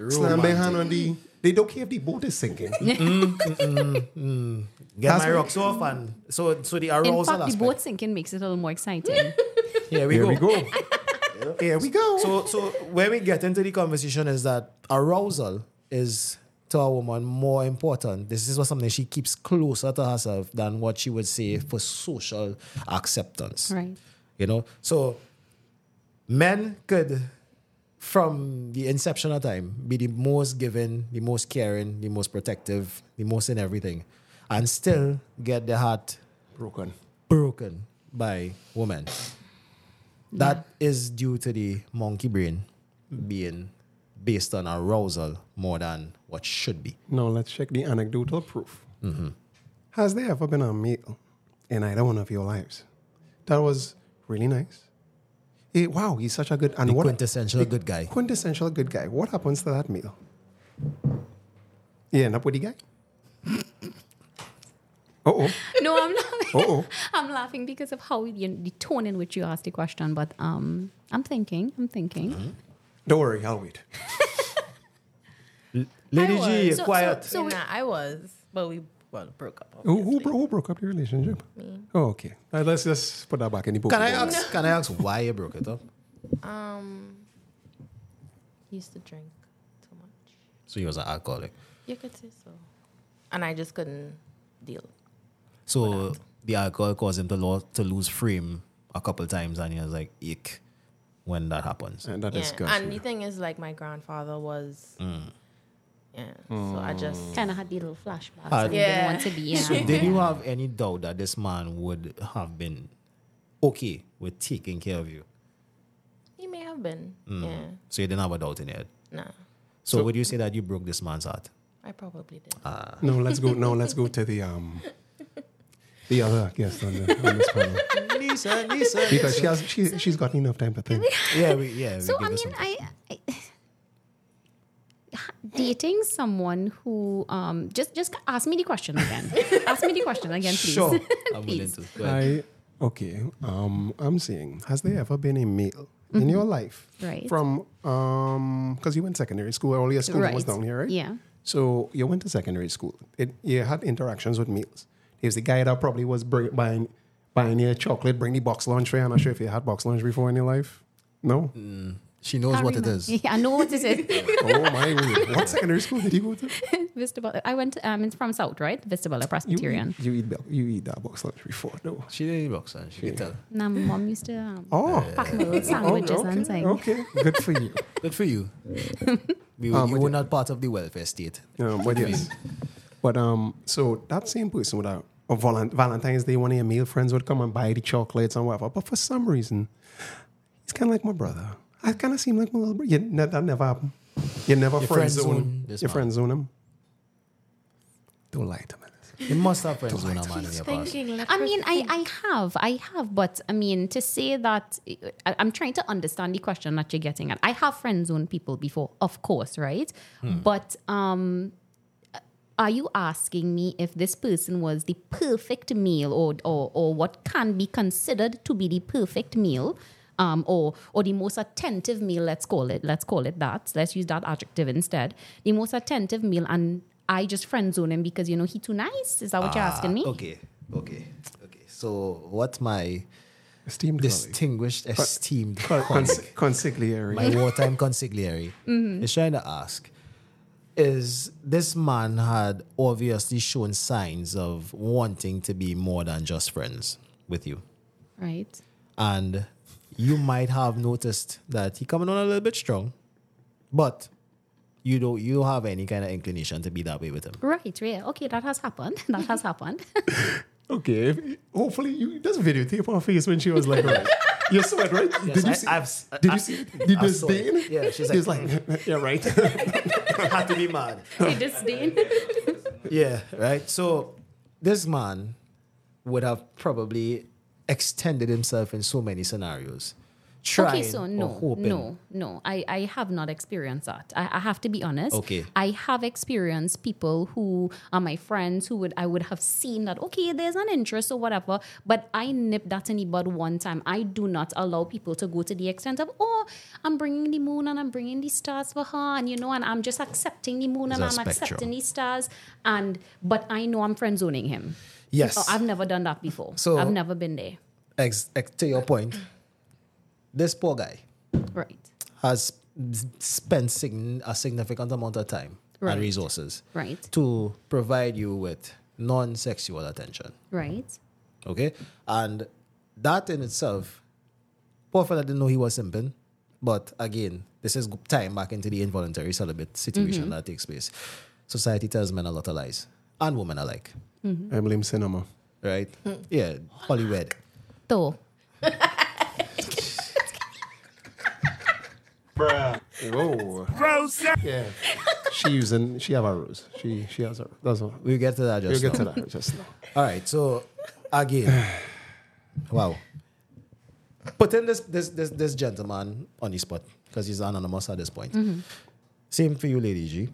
Slam their hand on the. They don't care if the boat is sinking. Mm, mm, mm. get That's my what- rocks off and so so the In arousal fact, the boat sinking makes it a little more exciting. Here we Here go. we go. Here we go. So, so when we get into the conversation is that arousal is to a woman more important. This is what something she keeps closer to herself than what she would say for social acceptance. Right. You know, so men could, from the inception of time, be the most giving, the most caring, the most protective, the most in everything, and still get their heart Broken. broken by women. That is due to the monkey brain being based on arousal more than what should be. Now let's check the anecdotal proof. Mm-hmm. Has there ever been a meal in either one of your lives that was really nice? Eh, wow, he's such a good and The what quintessential good guy. quintessential good guy. What happens to that meal? You end up with the guy. Uh oh. No, I'm not. Uh-oh. I'm laughing because of how you the tone in which you asked the question. But um, I'm thinking. I'm thinking. Don't worry, I'll wait. Lady G, was. So- quiet. so- nah, I was, but we well broke up. Who, who, bro- who broke up your relationship? Me. Oh, okay. Uh, let's just put that back in the book. can I ask? Can I ask why you broke it up? Um, he used to drink too much. So he was an alcoholic. You could say so. And I just couldn't deal. So the alcohol caused him to, lo- to lose frame a couple times, and he was like, "Ick," when that happens. And that is yeah. good. And the thing is, like, my grandfather was. Yeah. So I just. Mm. Kind of had the little flashbacks. Had- and Yeah. didn't want to be. Yeah. So did you have any doubt that this man would have been okay with taking care of you? He may have been. Mm. Yeah. So you didn't have a doubt in it. head. Nah. So, would you say that you broke this man's heart? I probably did. Ah. No, let's go. No, let's go to the um, the other guest on, the, on this panel Nisa, Nisa. because she has she she's got enough time to think. yeah, we, yeah. we So give I us mean, some- I, I dating someone who um just just ask me the question again. ask me the question again, please. Sure, I'm willing to. Go ahead. I okay. Um, I'm saying, has there ever been a meal in your life Mm-hmm. Right. from um because you went secondary school, all your school was Right. down here, right? Yeah. So you went to secondary school. It, you had interactions with meals. There's the guy that probably was bring, buying buying your chocolate, bring the box lunch tray. I'm not sure if you had box lunch before in your life. No. She knows Can't what it remember. is. Yeah, I know what it is. oh my word! What secondary school did you go to? Vistabella. I went um it's from South, right? Vistabella You, Presbyterian. you eat you eat that box lunch before, no? She didn't eat box lunch, she can tell. Now my mom used to um, Oh, pack me little sandwiches okay, and things. okay, good for you. Good for you. we, Um, you were not part of the welfare state. Um, but yes, but um, so that same person would have on Valen- Valentine's Day, one of your male friends would come and buy the chocolates and whatever. But for some reason, he's kind of like my brother. I kind of seem like my little brother. You, ne- that never happened. You never You friend friend zone. zone this You friend zone him. Don't lie to me. You must have friends with a man in your past. I mean, I, I have, I have, but I mean, to say that, I, I'm trying to understand the question that you're getting at. I have friend zone people before, of course, right? But um, are you asking me if this person was the perfect meal or, or, or what can be considered to be the perfect meal? Um, or or the most attentive meal, let's call it, let's call it that. Let's use that adjective instead. The most attentive meal, and I just friend zone him because you know he too nice. Is that what you're asking me? Ah, Okay, okay, okay. So, what my Esteemed colleague. distinguished, esteemed Con- colleague, cons- consigliere. my wartime consigliere, is trying to ask is this man had obviously shown signs of wanting to be more than just friends with you. Right. And you might have noticed that he coming on a little bit strong, but you don't you don't have any kind of inclination to be that way with him. Right, yeah. Okay, that has happened. That has happened. Okay, hopefully you. There's a videotape on her face when she was like, right. You saw it, right? Yes, did you see? I've did you I've- see? it? Did I you saw it. disdain? Yeah, she's She's like- like, mm. yeah, right. had to be mad. He disdain. Yeah, right. So this man would have probably extended himself in so many scenarios. Trying okay, so no, no, no. I, I have not experienced that. I, I have to be honest. Okay. I have experienced people who are my friends who would I would have seen that okay, there's an interest or whatever, but I nipped that in the bud one time. I do not allow people to go to the extent of oh, I'm bringing the moon and I'm bringing the stars for her, and you know, and I'm just accepting the moon It's and I'm spectrum. accepting the stars, and but I know I'm friend zoning him. Yes. Oh, I've never done that before. So- I've never been there. Ex- ex- to your point, this poor guy Right. has spent sign- a significant amount of time Right. and resources Right. to provide you with non-sexual attention. Right. Okay, and that in itself, poor fella didn't know he was simping. But again, this is time back into the involuntary celibate situation mm-hmm. that takes place. Society tells men a lot of lies, and women alike, Mm-hmm. I blame cinema. right? Mm. Yeah, Hollywood. Though. Oh, yeah. She using. She have a rose. She she has a. That's all. We'll get to that We'll just get now. to that just now. All right, so again, wow. Putting this this this this gentleman on the spot because he's anonymous at this point. Mm-hmm. Same for you, Lady G.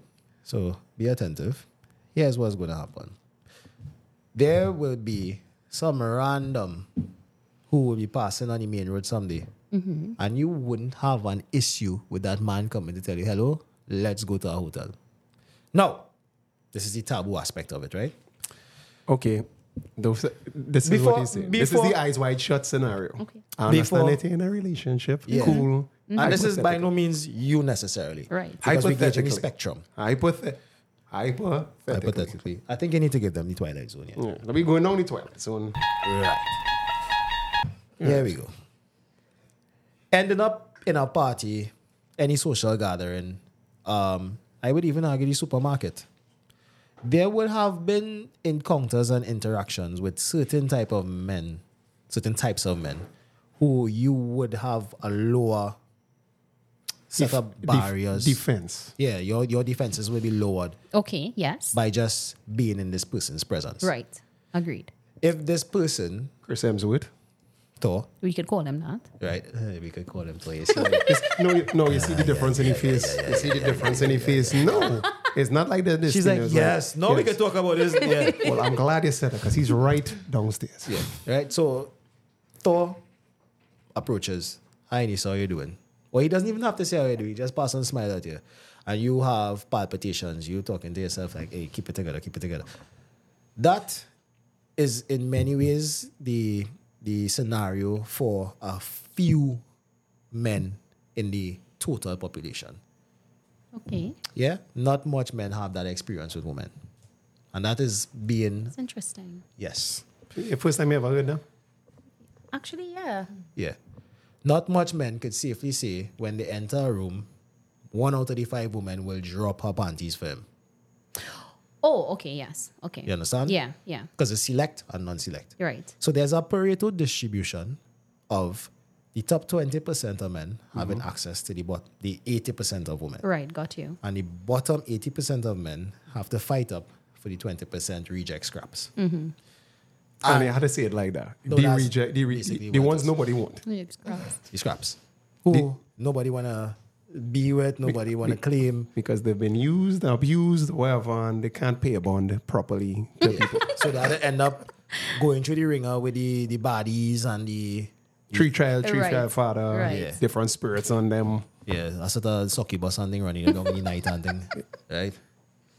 So be attentive. Here's what's going to happen. There will be some random who will be passing on the main road someday, mm-hmm. and you wouldn't have an issue with that man coming to tell you, "Hello, let's go to a hotel." Now, this is the taboo aspect of it, right? Okay. Those, this is Before- what he's saying. this is the eyes wide shut scenario. Okay. I understand Before- it in a relationship. Yeah. Cool. And this is by no means you necessarily. Right. Because we gauge in the Hypothetically. spectrum. Hypothet- hypothetically. Hypothetically. I think you need to give them the twilight zone. Yeah. Yeah. We going down the twilight zone. Right. Here we go. Ending up in a party, any social gathering, um, I would even argue the supermarket. There would have been encounters and interactions with certain type of men, certain types of men, who you would have a lower set of Def- barriers. defense. yeah, your your defenses will be lowered Okay. Yes. by just being in this person's presence. Right. Agreed. If this person, Chris Hemsworth. Thor, We could call him that. right? uh, We could call him Thor. you see? Yes, no, you, no, you see the difference in the face. You see the difference in the face. No, it's not like that. This She's thing like, is yes. No, we yes. can talk about this. Yeah. Well, I'm glad you said that because he's right downstairs. yeah. Right. So, Thor approaches. Hi, Nisa, how you doing? Or he doesn't even have to say how you doing. He just pass and smile at you. And you have palpitations. You talking to yourself like, hey, keep it together, keep it together. That is in many ways the the scenario for a few men in the total population. Okay. Yeah, not much men have that experience with women, and that is being That's interesting. yes, The First time you ever heard that? Actually, yeah. yeah. Not much men could safely say when they enter a room, one out of the five women will drop her panties for him. Oh, okay. Yes. Okay. You understand? Yeah. Yeah. Because it's select and non-select. Right. So there's a Pareto distribution of the top twenty percent of men having mm-hmm. access to the bot the eighty percent of women, Right. Got you. and the bottom eighty percent of men have to fight up for the twenty percent reject scraps. Mm-hmm. Ah. and you had to say it like that. No, the reject, the, re- the, the ones nobody want. the scraps. Who nobody wanna be with, nobody wanna claim. because they've been used, abused, whatever, and they can't pay a bond properly to. So that they end up going through the ringer with the, the bodies and the Tree trial, tree Right. trial father, Right. Yeah. different spirits on them. yeah, that's sort of succubus and thing running along in the night and thing. Right?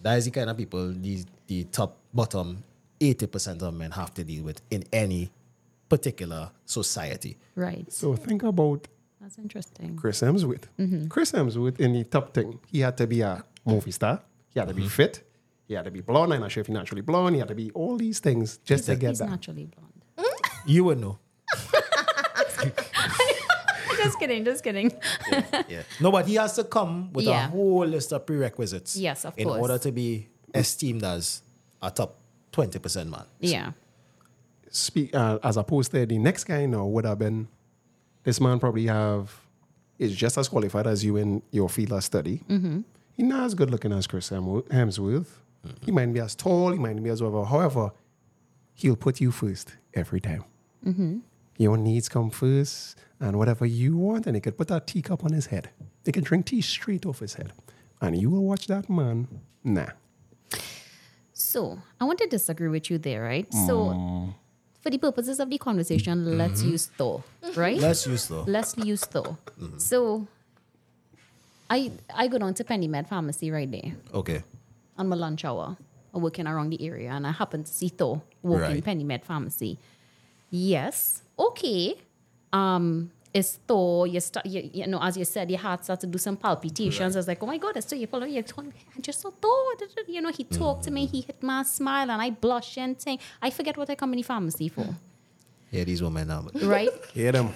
That is the kind of people the the top bottom eighty percent of men have to deal with in any particular society. Right. So think about That's interesting. Chris Hemsworth. Mm-hmm. Chris Hemsworth in the top thing, he had to be a movie star. He had to be mm-hmm. fit. He had to be blonde. I'm not sure if he's naturally blonde. He had to be all these things just to get He's that. naturally blonde. You would know. just kidding. Just kidding. Yeah. No, but he has to come with a whole list of prerequisites. Yes, of in course. order to be esteemed as a top twenty percent man. Yeah. Speak uh, as opposed to the next guy now would have been this man probably have is just as qualified as you in your field of study. Mm-hmm. He's not as good looking as Chris Hemsworth. Hemsworth. He might be as tall. He might be as whatever. However, he'll put you first every time. Mm-hmm. Your needs come first, and whatever you want, and he could put that teacup on his head. They can drink tea straight off his head, and you will watch that man. Nah. So I want to disagree with you there, right? So mm. for the purposes of the conversation, mm-hmm. let's use Thor, right? Let's use though. Let's use Thor. Mm-hmm. So I I go down to Penny Med Pharmacy right there Okay. on my lunch hour. I'm working around the area and I happen to see Thor working Right. Penny Med Pharmacy. Yes, okay. Um, it's Thor. You start, you, you know, as you said, your heart starts to do some palpitations. I was like, oh my god, it's so you follow you. I just saw Thor. You know, he talked to me. Mm. He hit my smile, and I blush and thing. I forget what I come in the pharmacy for, Yeah, these women now. right? Hear them.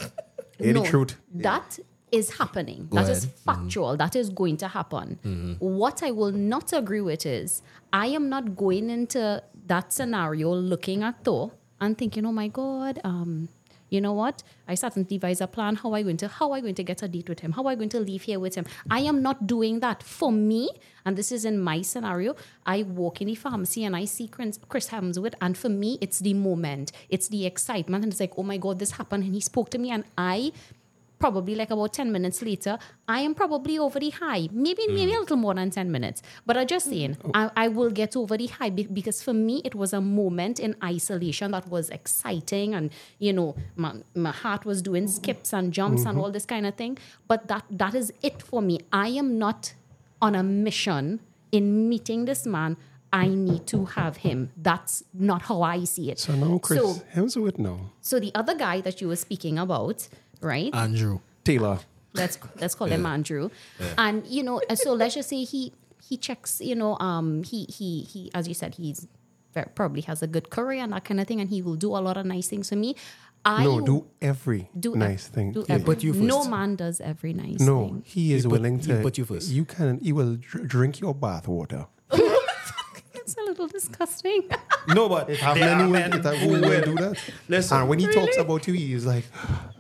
Hear no, the truth. That is happening. Go That is ahead. Mm-hmm. factual. That is going to happen. Mm-hmm. What I will not agree with is I am not going into that scenario looking at Thor and thinking, oh my God, um, you know what? I sat and devised a plan. How I going to how I going to get a date with him? How I going to leave here with him? I am not doing that. For me, and this is in my scenario, I walk in the pharmacy and I see Chris Hemsworth, and for me, it's the moment, it's the excitement, and it's like, oh my god, this happened, and he spoke to me, and I probably like about 10 minutes later, I am probably over the high. Maybe maybe hmm. a little more than 10 minutes. But I'm just saying, oh. I, I will get over the high because for me, it was a moment in isolation that was exciting. And, you know, my, my heart was doing skips and jumps and mm-hmm. all this kind of thing. But that that is it for me. I am not on a mission in meeting this man. I need to have him. That's not how I see it. So now Chris So, Hemsworth now. so the other guy that you were speaking about, right? Andrew. Taylor. let's let's call him Andrew. And you know, so let's just say he he checks, you know, um, he he he, as you said, he's very, probably has a good career and that kind of thing, and he will do a lot of nice things for me. I No, do every do ev- nice thing. do Yeah. every- put you No man does every nice No, thing. No, he is put- willing he to put you first. You can. He will dr- drink your bath water. It's a little disgusting. No, but Have there are men women that who will will. do that. Listen. and when he talks about you, he's like,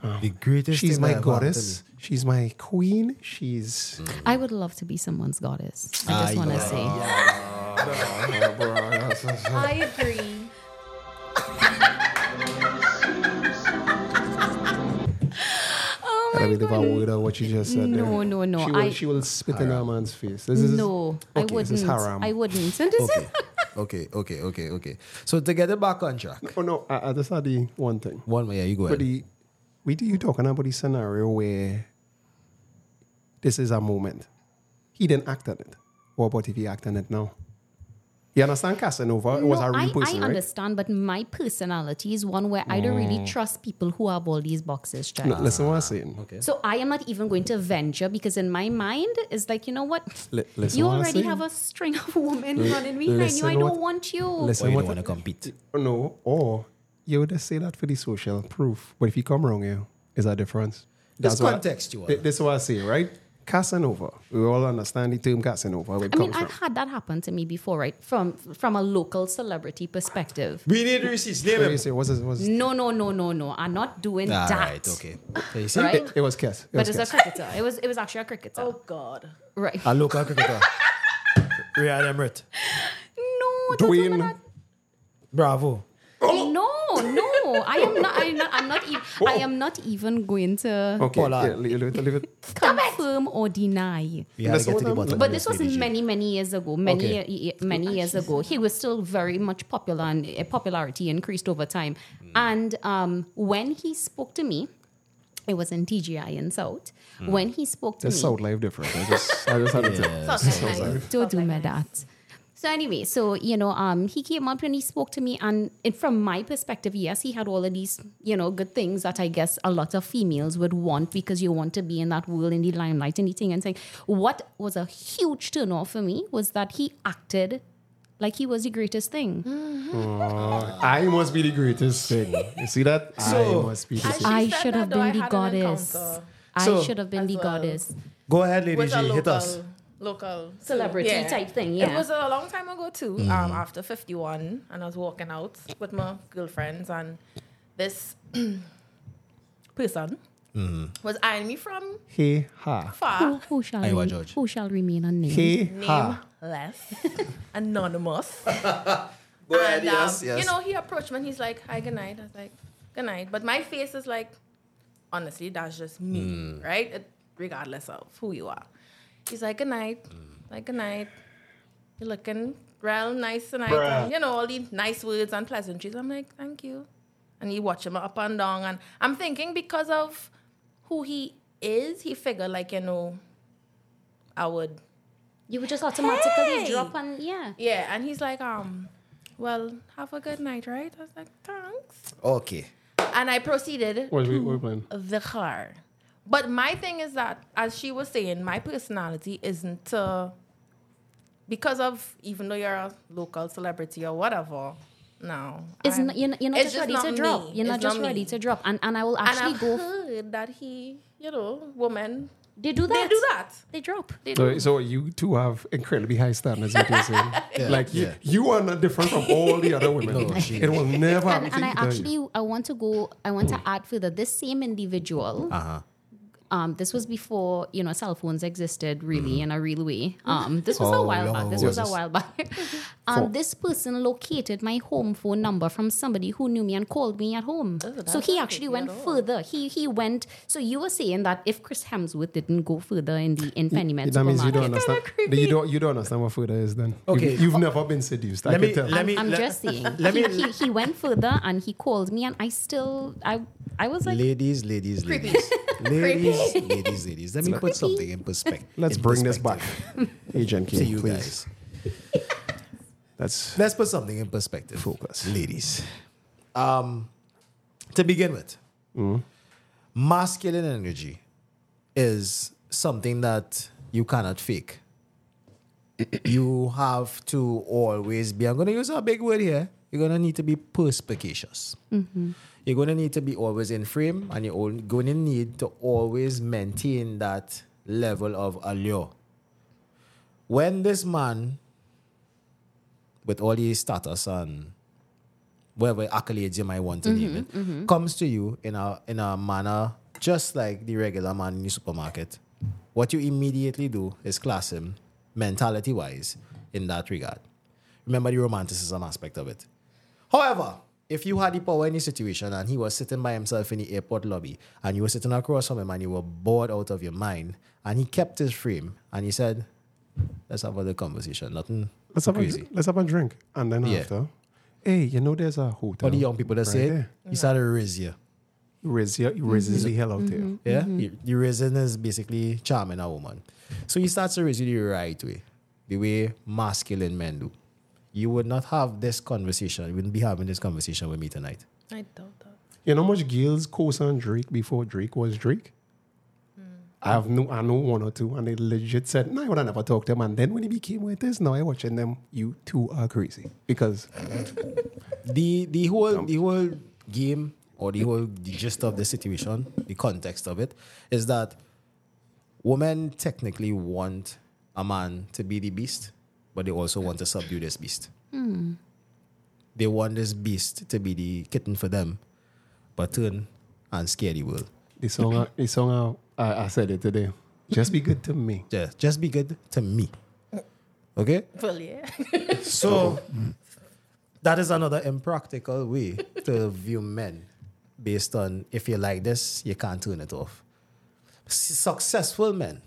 oh. The greatest "She's my that ever happened to goddess. She's my queen. She's." I would love to be someone's goddess. I just want to yeah. say. I agree. My believe I what you just said. there. No, no, no, She will, I- she will spit in a man's face. This is No, I okay, This is wouldn't. haram. I wouldn't. And this is- Okay, okay, okay, okay, okay. So to get it back on track, Oh no, I, I just had the one thing. one yeah, you go ahead. But the we do you talking about the scenario where this is a moment. He didn't act on it. What about if he act on it now? You understand Casanova? It was No, a real I, person, I right? understand, but my personality is one where I don't really oh. trust people who have all these boxes checked. No, listen what I'm saying. Ah, okay. So I am not even going to venture because in my mind it's like you know what Li- listen you what I'm already have a string of women running behind you. listen I don't what- want you. Or you don't want to compete. No, or you would just say that for the social proof. But if you come wrong here, is that a difference. It's what- contextual. thi- This is what I say, right? Casanova. We all understand the term Casanova. I mean, I've from. had that happen to me before, right? From from a local celebrity perspective. We need receipts. Name What do say? What's it? What's it? No, no, no, no, no. I'm not doing All that. right, okay. So you see, Right? It, it was Kes. It But was it's a Kes. cricketer. It was it was actually a cricketer. Oh God. Right. a local cricketer, Ryan Emmerich. No, don't Dwayne. remember that. Bravo. No, no. I am not. I'm not. I'm not even. I am not even going to Okay, Paula. yeah, leave, leave it, leave it. confirm or deny. We have That's to get to the what I'm- bottom But this was lady many, many years ago. Many, Okay. ye- ye- many years ago. He was still very much popular, and uh, popularity increased over time. And um, when he spoke to me, it was in TGI in South. When he spoke to It's me, South Life different. I just, I just had to tell. Sounds like nice. don't do me like nice. that. So anyway, so you know, um, he came up and he spoke to me, and it, from my perspective, yes, he had all of these, you know, good things that I guess a lot of females would want because you want to be in that world in the limelight and the and saying. What was a huge turn off for me was that he acted like he was the greatest thing. Oh, I must be the greatest thing. You see that? So- I must be the greatest. I should have been the goddess. I should have been the goddess. Go ahead, Lady With G. a Hit local, us. Local Celebrity type thing, It was a long time ago too. Um, after fifty one, and I was walking out with my girlfriends, and this person was eyeing me from Hey ha. Who, far, who shall Iowa re- Judge. who shall remain unnamed? Hey ha. nameless, anonymous. Go ahead, And, um, yes, yes. You know, he approached me and he's like, hi, good night. I was like, good night. But my face is like, honestly, that's just me, Hmm. right? It, regardless of who you are. He's like, good night. Like, good night. You're looking real nice tonight. And, you know, all the nice words and pleasantries. I'm like, thank you. And he watch him up and down. And I'm thinking because of who he is, he figured like, you know, I would You would just automatically Hey! drop and yeah. yeah, and he's like, um, well, have a good night, right? I was like, thanks. Okay. And I proceeded What to we, what we playing? the car. But my thing is that, as she was saying, my personality isn't to, because of, even though you're a local celebrity or whatever, no. It's I'm- not, you're not, you're not it's just ready to not drop. me. You're not It's just not ready me. to drop. And and I will And actually I've go. heard that he, you know, women, They do that. they do that. They drop. They do. So, so you two have incredibly high standards. What you're saying. like you, yeah. you are not different from all the other women. No, it will never happen And, and I either you. actually I want to go. I want to add further. This same individual. Uh-huh. Um, this was before you know cell phones existed really in a real way. Um, this was a while long back. This was was a while back. um, this person located my home phone number from somebody who knew me and called me at home. Oh, so he actually went further. He he went. So you were saying that if Chris Hemsworth didn't go further in the in Penny Med that means you don't supermarket- understand. You don't. You don't understand what further is. Then Okay. you've, you've never been seduced. I Let can me- tell. let I'm, me- I'm let- just saying. let he, me- he, he went further and he called me, and I still I I was like, ladies, ladies, ladies ladies, ladies, ladies, ladies. Let me put something in perspective. Let's bring this back, Agent King, to you please. guys. That's Let's put something in perspective. Focus. ladies. Um, to begin with, masculine energy is something that you cannot fake. you have to always be. I'm going to use a big word here. You're going to need to be perspicacious. You're going to need to be always in frame, and you're going to need to always maintain that level of allure. When this man with all his status and whatever accolades you might want to name mm-hmm, it, mm-hmm. comes to you in a in a manner just like the regular man in the supermarket. What you immediately do is class him mentality wise in that regard. Remember the romanticism aspect of it. However, if you had the power in the situation and he was sitting by himself in the airport lobby and you were sitting across from him and you were bored out of your mind and he kept his frame and he said, Let's have a conversation. Nothing let's have crazy. a let's have a drink, and then Yeah. after, hey, you know, there's a hotel. What the young people that right say, there. he started to raise you. You raise your- you raise the hell out there. Mm-hmm. Yeah, the, the reason is basically charming a woman. So he starts to raise you the right way, the way masculine men do. You would not have this conversation. You wouldn't be having this conversation with me tonight. I doubt that. You know how much girls co-signed Drake before Drake was Drake? Hmm. I have no, I know one or two, and they legit said, "No, I would have never talked to him." And then when he became with this, now I'm watching them. You two are crazy because The the whole the whole game or the whole the gist of the situation, the context of it, is that women technically want a man to be the beast, but they also want to subdue this beast. Hmm. They want this beast to be the kitten for them, but turn and scare the world. the song, the song, I, I said it today. Just be good to me. Just, just be good to me. Okay? Well, yeah. So that is another impractical way to view men based on if you like this, you can't turn it off. S- Successful men.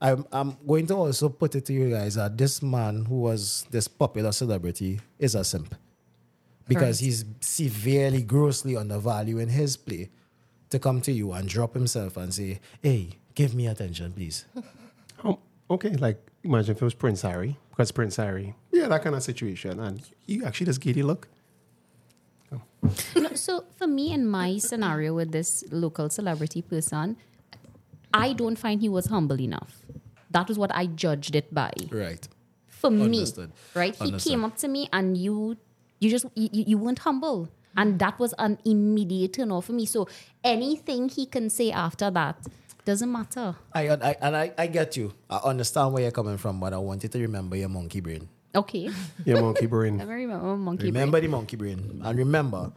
I'm, I'm going to also put it to you guys that this man who was this popular celebrity is a simp. Because he's severely, grossly undervaluing his play to come to you and drop himself and say, hey, give me attention, please. Um, okay, like imagine if it was Prince Harry, because Prince Harry, yeah, that kind of situation, and you actually just giddy look. No, so for me, in my scenario with this local celebrity person, I don't find he was humble enough. That was what I judged it by. Right. For me, Understood. right? He came up to me and you, you just you, you you weren't humble, and that was an immediate turn off for me. So anything he can say after that doesn't matter. I, I and I, I get you. I understand where you're coming from, but I want you to remember your monkey brain. Okay, Your monkey brain. I remember monkey. remember the monkey brain, and remember,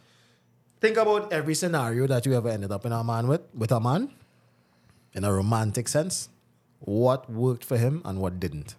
think about every scenario that you ever ended up in a man with with a man, in a romantic sense. What worked for him and what didn't.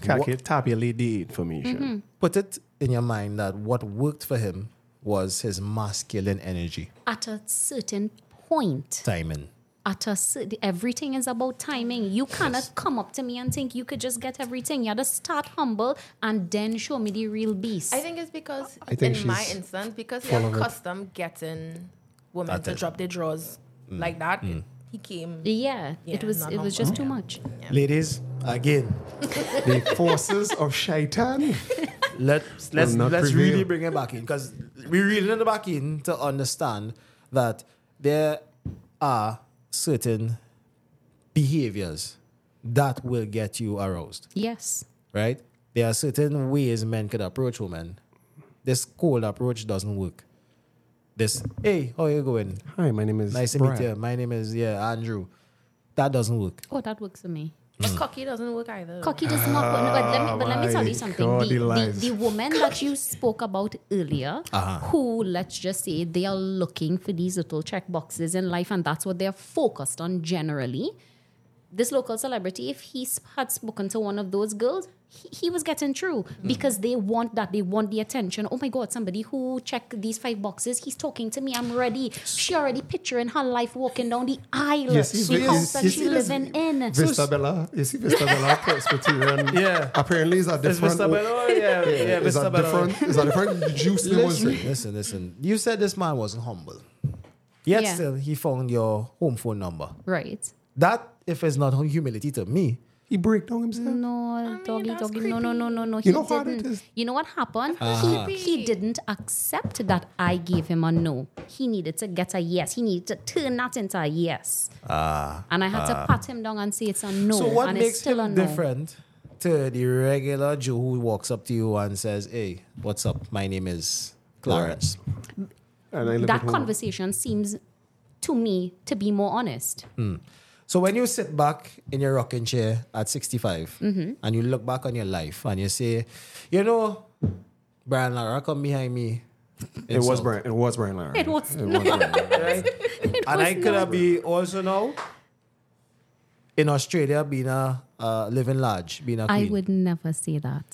Calculate, tabulate the information. Mm-hmm. Put it in your mind that what worked for him was his masculine energy, At a certain point, timing. at a certain, everything is about timing. You cannot come up to me and think you could just get everything. You have to start humble and then show me the real beast. I think it's because, I think in my instance, because full you're of it. accustomed getting women to Attention. drop their drawers mm. like that. Mm. He came. yeah, Yeah, it was it was just too humble. much. Ladies, again, the forces of shaitan. let's let's let's prevail. really bring it back in because we really need it back in to understand that there are certain behaviors that will get you aroused, Yes. right? There are certain ways men could approach women. This cold approach doesn't work. This, hey, how you going? Hi, my name is Nice to Brad. meet you. My name is yeah Andrew. That doesn't work. Oh, that works for me. But cocky doesn't work either. Cocky does not work. No, but let me, but let me tell you something. God, The, the, the woman that you spoke about earlier, Uh-huh. who, let's just say, they are looking for these little check boxes in life and that's what they're focused on generally. This local celebrity, if he had spoken to one of those girls, he, he was getting through Hmm. because they want that. They want the attention. Oh my God, somebody who checked these five boxes, he's talking to me. I'm ready. She already picturing her life walking down the aisle. You see, the you- house that you she see this living in. Vista Bella, you see Vistabella Presbyterian. Yeah. Apparently, it's a different. Mr. Bello, yeah, yeah, it's Mr. a Bello. different. It's a different juice Listen, listen, listen. You said this man wasn't humble. Yet Yeah. still, he found your home phone number. Right. That, if it's not humility to me, He break down himself. No, doggy, that's doggy. No, no, no, no, no. He You know how hard it didn't. is? You know what happened? Uh-huh. He, he didn't accept that I gave him a no. He needed to get a yes. He needed to turn that into a yes. and I had to pat him down and say it's a no. Ah. So what and makes it's still him a no. different to the regular Joe who walks up to you and says, "Hey, what's up? My name is Clarence." And I live That conversation seems to me to be more honest. So when you sit back in your rocking chair at 65 Mm-hmm. and you look back on your life and you say, "You know, Brian Lara come behind me." It was. Brian. It was Brian Lara. It was It was Brian Lara. right? and I could have be also now in Australia being a uh, living large, being a I queen I would never say that.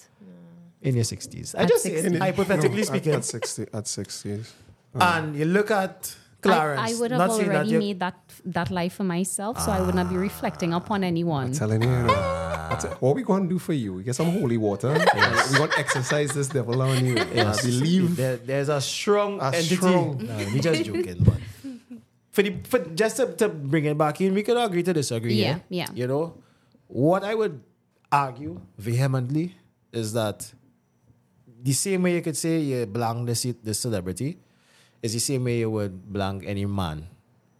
in your 60s. I At just say it, hypothetically No, speaking. At, 60, at 60s. and you look at Clarence. I, I would have not saying that already made that that life for myself, so I would not be reflecting upon anyone. telling you. That's it. What we going to do for you? We get some holy water. we going to exercise this devil on you. Yes. I believe. There, there's a strong A entity. strong- No, we just joking, but for the for just to, to bring it back in, we could agree to disagree. Yeah, eh? yeah. You know, what I would argue vehemently is that the same way you could say you blank this this celebrity is the same way you would blank any man,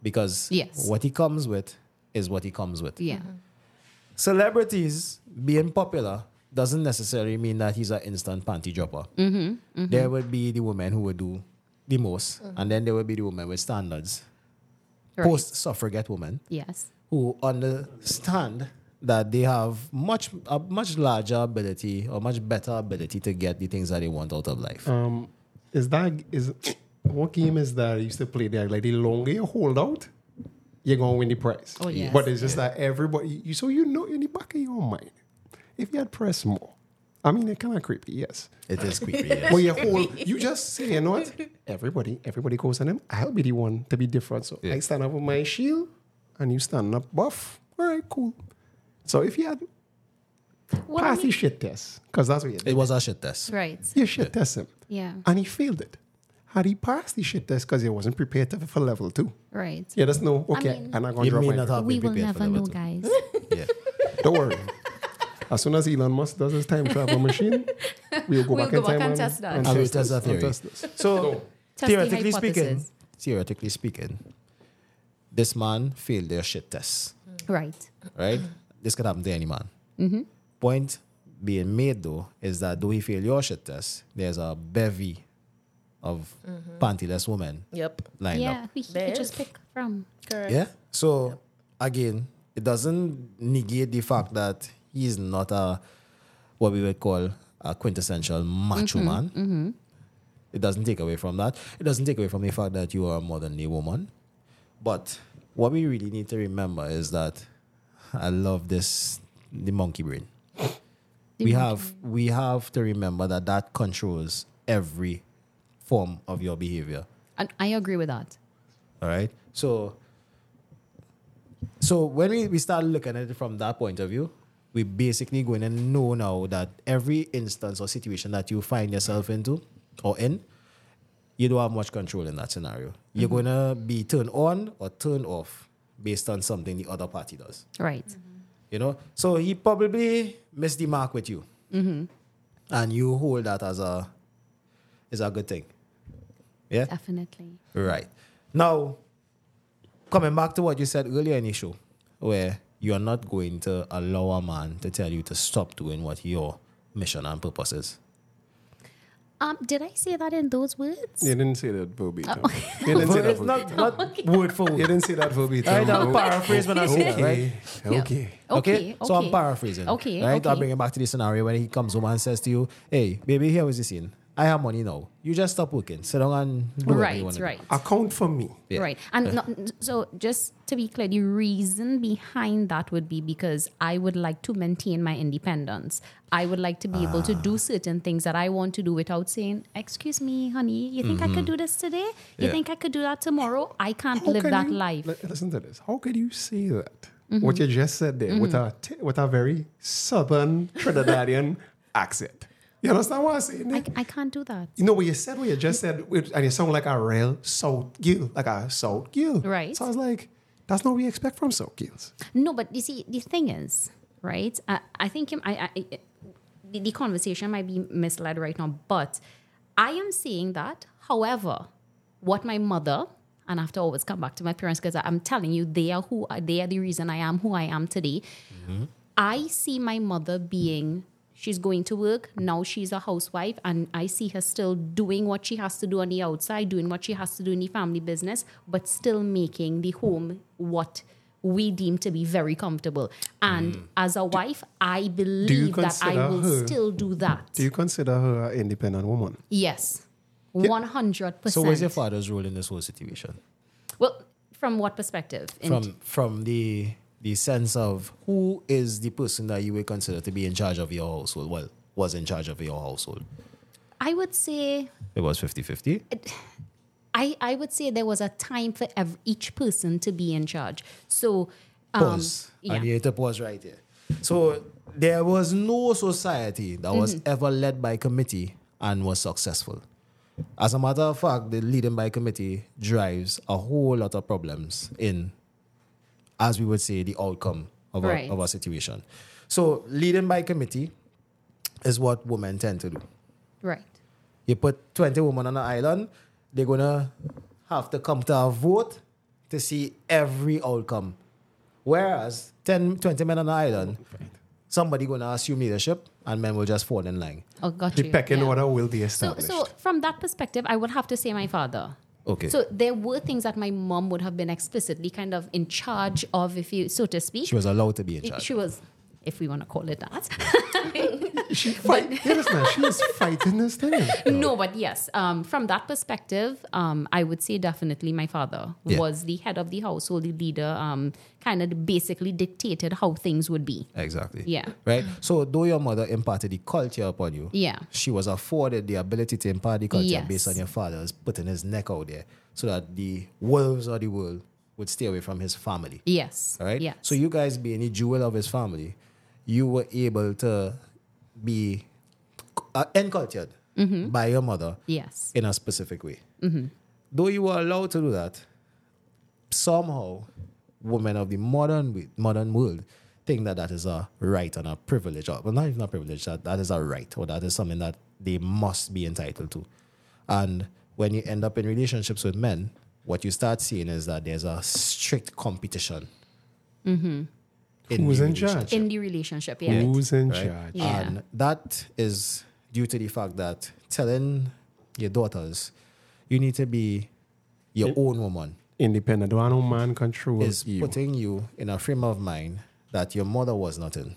because Yes. what he comes with is what he comes with Yeah. celebrities being popular doesn't necessarily mean that he's an instant panty dropper. Mm-hmm, There would be the woman who would do the most, and then there would be the woman with standards. Right. Post suffragette women Yes. who understand that they have much a much larger ability or much better ability to get the things that they want out of life. Um, is that is what game is that you used to play there? Like the longer you hold out, you're gonna win the prize. Oh, yes. But it's just that everybody. You, so you know in the back of your mind, if you had pressed more, I mean, it's kind of creepy, yes. It is creepy. yes. But you hold, you just say, you know what? Everybody, everybody goes on them. I'll be the one to be different. So Yeah. I stand up with my shield, and you stand up buff. All right, cool. So if you had What pass are the shit test, because that's what you did. it was a shit test. Right. You shit test him. Yeah. And he failed it. Had he passed the shit test because he wasn't prepared for level two. Right. Yeah, that's no, okay, mean- I'm not going to drop may my not have We been will prepared for never know, two. guys. Yeah. Don't worry. As soon as Elon Musk does his time travel machine, we'll go We'll back go in back time and test that. And we'll test that theory. test this. So Test the theoretically speaking, theoretically speaking, this man failed their shit test. Right. Right? This could happen to any man. Mm-hmm. Point being made though is that though he failed your shit test, there's a bevy of mm-hmm. pantyless women Yep. lined Yeah. up. We he could just pick from. Correct. Yeah. So again, it doesn't negate the fact that he's not a what we would call a quintessential macho mm-hmm. man. Mm-hmm. It doesn't take away from that. It doesn't take away from the fact that you are a modern day woman. But what we really need to remember is that I love this the monkey brain. we have we have to remember that that controls every form of your behavior. And I agree with that. All right. So, so when we, we start looking at it from that point of view, we basically going to know now that every instance or situation that you find yourself into or in, you don't have much control in that scenario. You're mm-hmm. going to be turned on or turned off based on something the other party does. Right. Mm-hmm. You know? So he probably missed the mark with you. Mm-hmm. And you hold that as a, is a good thing. Yeah? Definitely. Right. Now, coming back to what you said earlier in the show, where you're not going to allow a man to tell you to stop doing what your mission and purpose is. Um, did I say that in those words? You didn't say that verbatim. You didn't say that it's verbatim. not, not word for word. You didn't say that verbatim. Right, I'll paraphrase when I say that, right? Okay. Okay. Okay, so I'm paraphrasing. Okay, right. I'll okay. bring it back to the scenario when he comes home and says to you, "Hey, baby, here was the scene. I have money now. You just stop working. Sit down and do whatever you Right, want to right. Account for me. Yeah. Right. And not, so, just to be clear, the reason behind that would be because I would like to maintain my independence. I would like to be able to Ah. do certain things that I want to do without saying, Excuse me, honey, you think I could do this today? You Mm-hmm. Yeah. think I could do that tomorrow? I can't How live can that you- life. Listen to this. How could you say that? Mm-hmm. What you just said there with a t- with a very southern Trinidadian accent. You understand what I'm saying? I, I can't do that. you know what you said, what you just said, with- and you sound like a real South girl, like a South girl. Right. So I was like, that's not what we expect from South girls. No, but you see, the thing is, right? I, I think I, I, I, the, the conversation might be misled right now, but I am saying that. However, what my mother and I have to always come back to my parents because I'm telling you, they are who they are the reason I am who I am today. Mm-hmm. I see my mother being. She's going to work. Now she's a housewife, and I see her still doing what she has to do on the outside, doing what she has to do in the family business, but still making the home what we deem to be very comfortable. And hmm. as a wife, I believe that I will her- still do that. Do you consider her an independent woman? yes, one hundred percent. So, what's your father's role in this whole situation? Well, from what perspective? In- From from the the sense of who is the person that you would consider to be in charge of your household? Well, was in charge of your household. I would say It was 50-50. I, I would say there was a time for ev- each person to be in charge. So, um, Pause. yeah. And you hit a pause right here. So there was no society that was Mm-hmm. ever led by committee and was successful. As a matter of fact, the leading by committee drives a whole lot of problems in, as we would say, the outcome of, Right. a, of a situation. So leading by committee is what women tend to do. right. You put 20 women on an island, they're going to have to come to a vote to see every outcome. Whereas 10, 20 men on an island, somebody going to assume leadership and men will just fall in line. Oh, got The you. pecking yeah. order will be So, established. so from that perspective, I would have to say my father. Okay. So there were things that my mom would have been explicitly kind of in charge of, if you so to speak. she was allowed to be in charge. She was, if we want to call it that. she fight. yeah, listen, she is fighting this thing. no, but yes, um, from that perspective, um, I would say definitely my father Yeah. was the head of the household, the leader, um, kind of basically dictated how things would be. Exactly. Yeah. Right? So, though your mother imparted the culture upon you, Yeah. she was afforded the ability to impart the culture Yes. based on your father's putting his neck out there so that the wolves of the world would stay away from his family. Yes. All right. Yes. So you guys being the jewel of his family, you were able to be uh, encultured Mm-hmm. by your mother yes. in a specific way. Though you were allowed to do that, somehow women of the modern modern world think that that is a right and a privilege, or well, not even a privilege, that that is a right, or that is something that they must be entitled to. And when you end up in relationships with men, what you start seeing is that there's a strict competition. In Who's in charge? In the relationship, yeah. Who's in right? charge? Yeah. And that is due to the fact that telling your daughters you need to be your own woman Independent. Don't no man control is you. putting you in a frame of mind that your mother was not in.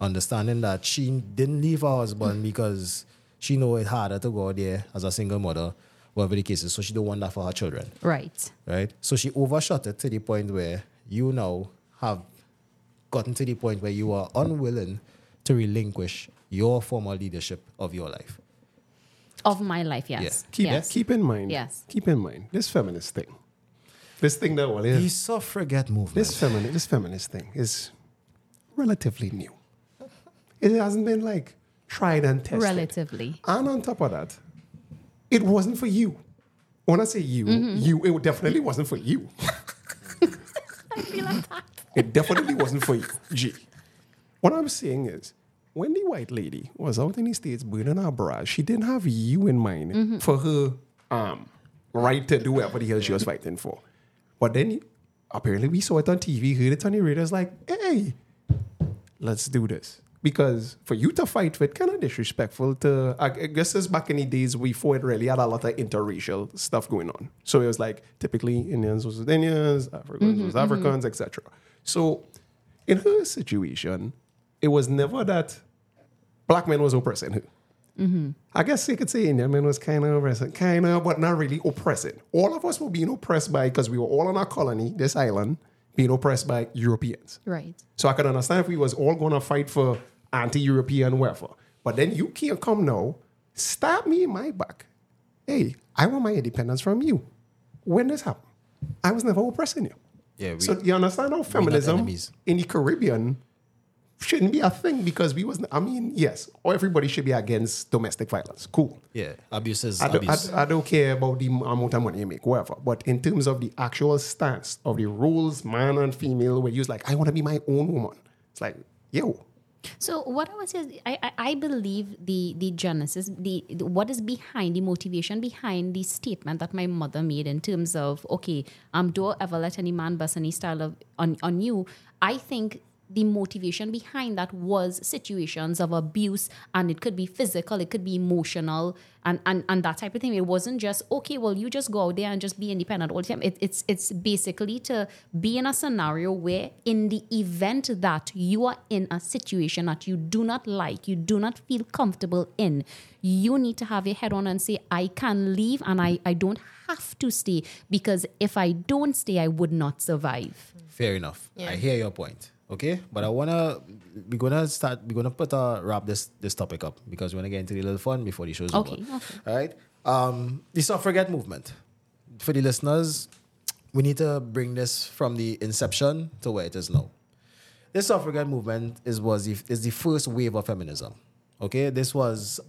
Understanding that she didn't leave her husband because she know it harder to go there as a single mother, whatever the case is. So she don't want that for her children, Right. right? So she overshot it to the point where you now have gotten to the point where you are unwilling to relinquish your former leadership of your life. Of my life, yes. Keep, yes. keep in mind. Yes. Keep in mind this feminist thing. This thing that well, The yeah, suffragette movement. this feminist this feminist thing is relatively new. It hasn't been like tried and tested. Relatively. And on top of that, it wasn't for you. When I say you, Mm-hmm. you it definitely wasn't for you. I feel like that. It definitely wasn't for you. G. What I'm saying is, when the white lady was out in the States burning her bras, she didn't have you in mind Mm-hmm. for her um, right to do whatever the hell she was fighting for. But then apparently we saw it on TV, heard it on the radio. It's like, hey, let's do this. Because for you to fight with, kind of disrespectful to, I guess it's back in the days before it really had a lot of interracial stuff going on. So it was like typically Indians was Indians, Africans was Africans, etc. So in her situation, it was never that black men was oppressing her. Mm-hmm. I guess you could say Indian men was kind of oppressing, kind of, but not really oppressing. All of us were being oppressed by, because we were all on our colony, this island, being oppressed by Europeans. Right. So I could understand if we was all going to fight for anti-European whatever. But then you can't come now, stab me in my back. Hey, I want my independence from you. When this happened? I was never oppressing you. Yeah, we, so you understand how feminism in the Caribbean shouldn't be a thing because we was. I mean, yes, everybody should be against domestic violence. Cool. yeah, abuse is I don't, abuse. I, I don't care about the amount of money you make, whatever. But in terms of the actual stance of the rules, man and female, where you're like, I want to be my own woman. It's like, yo, So what I was say is, I, I, believe the the genesis, the, the what is behind the motivation behind the statement that my mother made in terms of okay, um, don't ever let any man bust any style of on on you. I think the motivation behind that was situations of abuse and it could be physical it could be emotional and, and and that type of thing it wasn't just okay well you just go out there and just be independent all the time it, it's it's basically to be in a scenario where in the event that you are in a situation that you do not like you do not feel comfortable in you need to have your head on and say i can leave and i i don't have to stay because if i don't stay i would not survive Fair enough. I hear your point. Okay, but I wanna we're gonna start. We're gonna put a wrap this this topic up because we wanna get into the little fun before the show's Okay, over. okay. All right. Um, the suffragette movement. For the listeners, we need to bring this from the inception to where it is now. This suffragette movement is was the, is the first wave of feminism. Okay, this was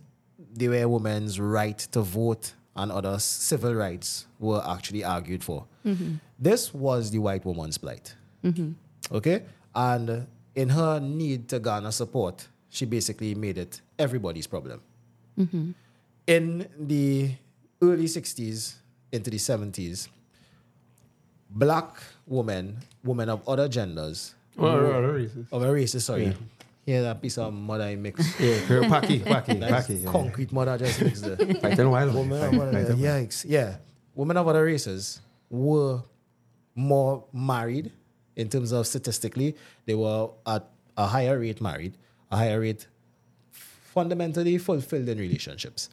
the way women's right to vote and other civil rights were actually argued for. Mm-hmm. This was the white woman's plight. Mm-hmm. Okay, and in her need to garner support, she basically made it everybody's problem. Mm-hmm. In the early 60s into the 70s, black women, women of other genders, Well, well, well, racist. of a races, sorry. yeah, that piece of mother I mix. Yeah, her packy, packy, That's packy. yeah. concrete mother just mixed there. Fighting wild. Women of other, yikes. Yeah. Women of other races were more married in terms of statistically. They were at a higher rate married, a higher rate fundamentally fulfilled in relationships.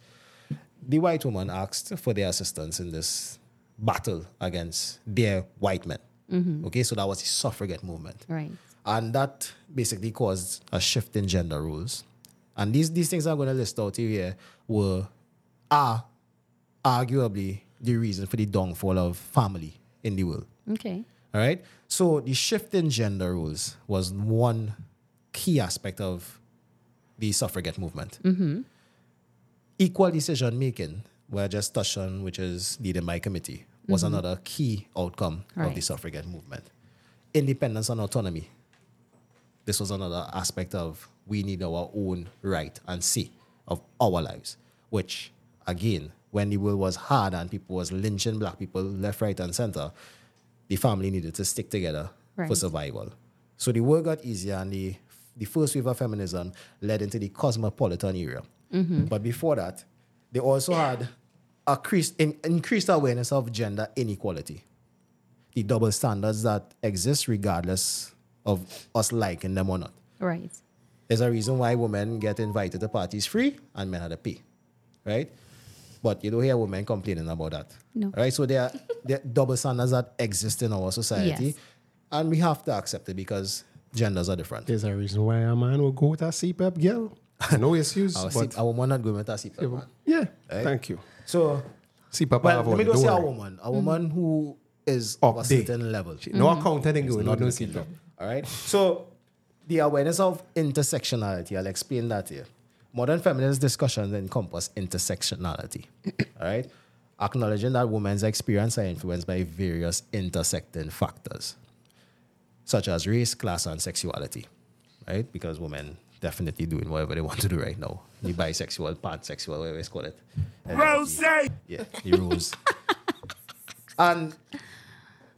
The white woman asked for their assistance in this battle against their white men. Mm-hmm. Okay, so that was the suffragette movement. right And that basically caused a shift in gender roles. And these, these things I'm going to list out here were are arguably the reason for the downfall of family in the world. okay All right. So the shift in gender roles was one key aspect of the suffragette movement. Mm-hmm. Equal decision making, where I just touched on, which is leading by committee, was mm-hmm. another key outcome of the suffragette movement. Independence and autonomy. This was another aspect of we need our own right and say of our lives, which again, when the world was hard and people was lynching black people left, right, and center, the family needed to stick together for survival. So the world got easier and the, the first wave of feminism led into the cosmopolitan era. Mm-hmm. But before that, they also had a increased, in, increased awareness of gender inequality. The double standards that exist regardless of us liking them or not. right There's a reason why women get invited to parties free and men have to pay, right? But you don't hear women complaining about that. No. Right? So there are, there are double standards that exist in our society. Yes. And we have to accept it because genders are different. There's a reason why a man will go with a CEPEP girl. No excuse. Our, but C- our woman not going with a CEPEP, man. yeah, Right? thank you. So, CEPEP well, let me go see don't a woman. A woman mm. who is of a there. certain level. She, No mm-hmm. accountant ain't going not with no looking CEPEP. All right. So the awareness of intersectionality, I'll explain that here. Modern feminist discussions encompass intersectionality. all right. Acknowledging that women's experience are influenced by various intersecting factors, such as race, class, and sexuality. Right? Because women definitely doing whatever they want to do right now. The bisexual, pansexual, whatever it's called it. Rose! Yeah, the rose. and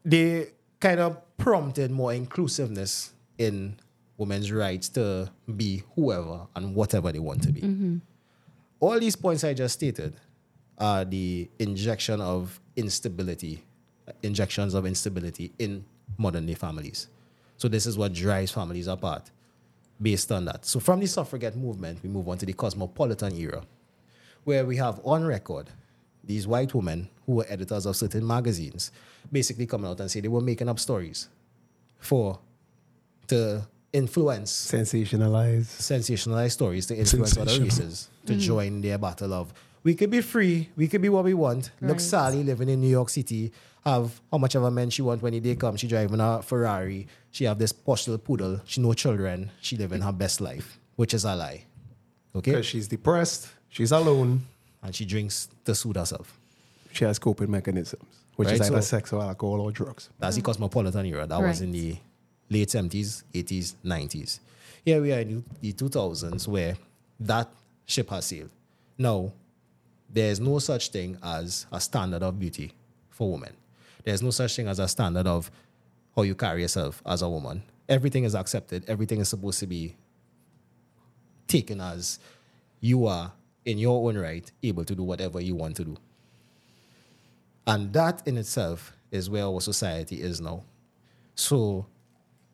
they kind of prompted more inclusiveness in women's rights to be whoever and whatever they want to be. Mm-hmm. All these points I just stated are the injection of instability, injections of instability in modern day families. So this is what drives families apart based on that. So from the suffragette movement, we move on to the cosmopolitan era, where we have on record these white women who were editors of certain magazines basically coming out and say they were making up stories for to influence sensationalize sensationalize stories to influence other Sensational. races to mm. join their battle of we could be free, we could be what we want. Look, Sally living in New York City, have how much of a man she want when the day come. She driving a Ferrari. She have this posh little poodle. She no children. She living her best life, which is a lie. Okay, Because she's depressed, she's alone, and she drinks to soothe herself. she has coping mechanisms, which Right, is either so- sex or alcohol or drugs. That's the mm. cosmopolitan era. That was in the late 70s, 80s, 90s. Here we are in the 2000s where that ship has sailed. Now, there's no such thing as a standard of beauty for women. There's no such thing as a standard of how you carry yourself as a woman. Everything is accepted. Everything is supposed to be taken as you are, in your own right, able to do whatever you want to do. And that in itself is where our society is now. So,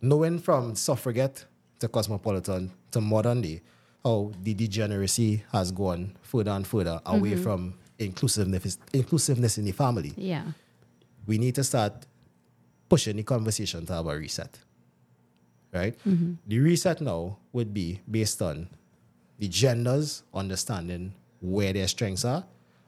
knowing from suffragette to cosmopolitan to modern day, how the degeneracy has gone further and further away mm-hmm. from inclusiveness, inclusiveness in the family, Yeah. we need to start pushing the conversation to have a reset. Right? Mm-hmm. The reset now would be based on the genders understanding where their strengths are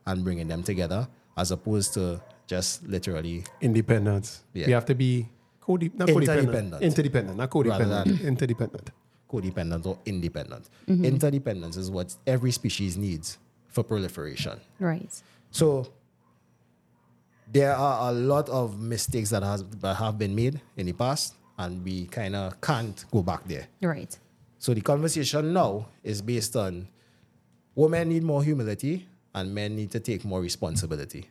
and bringing them together as opposed to just literally Independence. Yeah. You have to be code- not codependent. Interdependent. Interdependent, not Rather codependent. Interdependent. codependent or independent. Mm-hmm. Interdependence is what every species needs for proliferation. Right. So there are a lot of mistakes that has that have been made in the past, and we kind of can't go back there. Right. So the conversation now is based on women need more humility and men need to take more responsibility.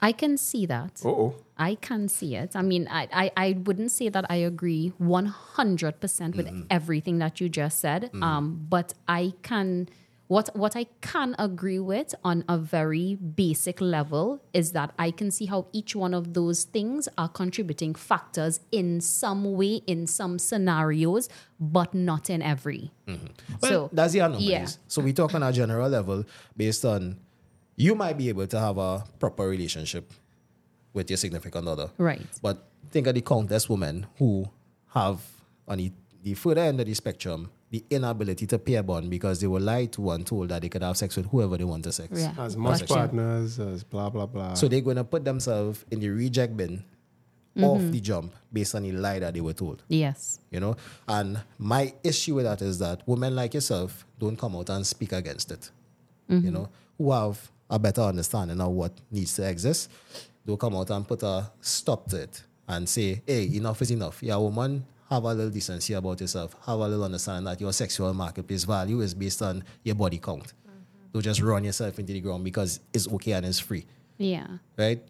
I can see that. Uh oh. I can see it. I mean, I, I, I wouldn't say that I agree 100% with everything that you just said, um, but I can, what, what I can agree with on a very basic level is that I can see how each one of those things are contributing factors in some way, in some scenarios, but not in every. Well, So, that's the anomalies. yeah. So we talk on a general level based on you might be able to have a proper relationship with your significant other. Right. But think of the countless women who have on the, the further end of the spectrum the inability to pay a bond because they were lied to and told that they could have sex with whoever they want to sex. Yeah. As much Gotcha. partners, as blah, blah, blah. So they're going to put themselves in the reject bin off mm-hmm. the jump based on the lie that they were told. Yes. You know, and my issue with that is that women like yourself don't come out and speak against it. Mm-hmm. You know, who have a better understanding of what needs to exist, they'll come out and put a stop to it and say, "Hey, enough is enough." Yeah, woman, have a little decency about yourself. Have a little understanding that your sexual marketplace value is based on your body count. Don't just run yourself into the ground because it's okay and it's free, Yeah. right?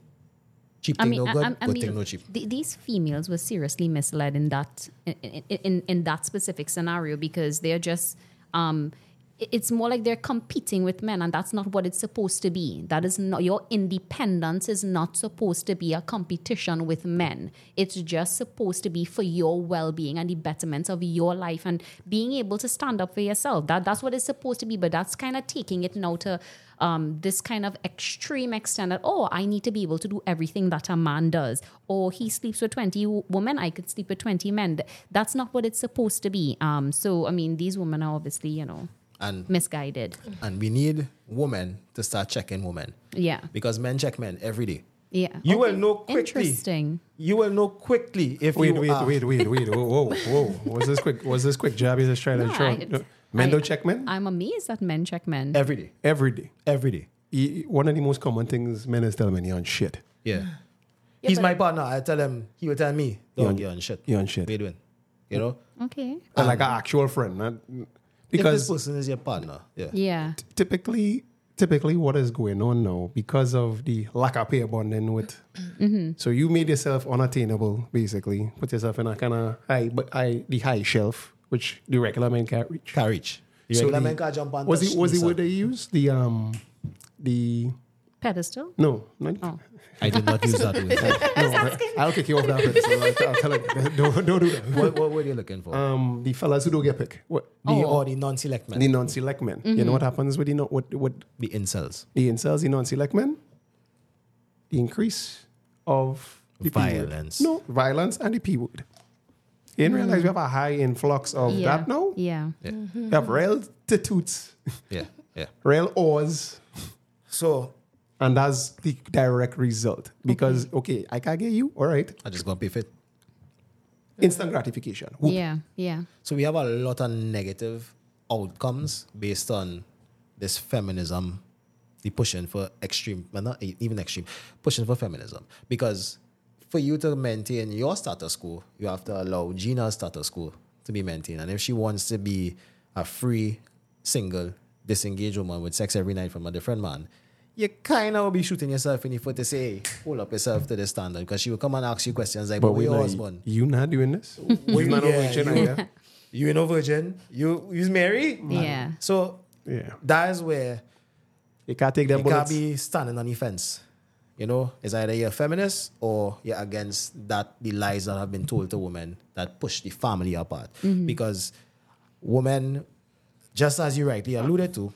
Cheap I thing mean, no I- good, I, I good mean, thing no cheap. th- these females were seriously misled in that in, in, in, in that specific scenario because they're just um, it's more like they're competing with men, and that's not what it's supposed to be. That is not your independence is not supposed to be a competition with men. It's just supposed to be for your well-being and the betterment of your life and being able to stand up for yourself. That that's what it's supposed to be. But that's kind of taking it now to um, this kind of extreme extent that oh, I need to be able to do everything that a man does. Or he sleeps with twenty women, I could sleep with twenty men. That's not what it's supposed to be. Um, so I mean, these women are obviously you know And misguided. and we need women to start checking women Yeah, because men check men every day. yeah. You will know quickly. Interesting. You will know quickly if Wait, you wait, are, wait, wait, wait. Whoa, whoa, whoa. Was this quick? Was this quick jab? You just trying to No, show? I- Men I- don't check men I'm amazed that men check men. every day, every day. every day. E- One of the most common things men is telling men you're on shit. Yeah. Yeah, He's my partner. I tell him. He will tell me, You're on- you're on shit. you're on shit." What you doing? You know, Okay. And like an actual friend, not if this person is your partner, yeah, Yeah. typically typically what is going on now because of the lack of pair bonding with. So you made yourself unattainable, basically. Put yourself in a kind of high, but high, the high shelf, which the regular man can't reach. Can't reach. The So regular the- man can't jump on Was touch the was the himself. word they used? The um, the Pedestal? no, not, Oh. I did not use that word. no. I'll kick you off that. one, So I'll, I'll tell you, don't don't do that. what, what were you looking for? Um, the fellas who don't get picked, what the, Oh. or the non-select men, the non-select men. You know what happens with the non- what what the incels. the incels, the non-select men? The increase of the P word. Violence. No, violence and the P word. You didn't realize we have a high influx of yeah. that now? Yeah. Yeah. We have real toots, Yeah, yeah. real ors, So and that's the direct result. Because, okay, I can't get you, all right, I just gonna pay fit. instant gratification. Whoop. Yeah. Yeah. So we have a lot of negative outcomes based on this feminism, the pushing for extreme, well, not even extreme, pushing for feminism. Because for you to maintain your status quo, you have to allow Gina's status quo to be maintained. And if she wants to be a free, single, disengaged woman with sex every night from a different man, you kind of will be shooting yourself in the foot to say, hey, hold up yourself to the standard. Because she will come and ask you questions like, But but we where your not, husband? you not doing this? What you not yeah, a virgin you- either? You ain't no virgin. You you's married. Yeah. So Yeah. that is where You can't take them you can't be standing on the fence. You know, it's either you're a feminist or you're against that the lies that have been told to women that push the family apart. Mm-hmm. Because women, just as you rightly alluded to,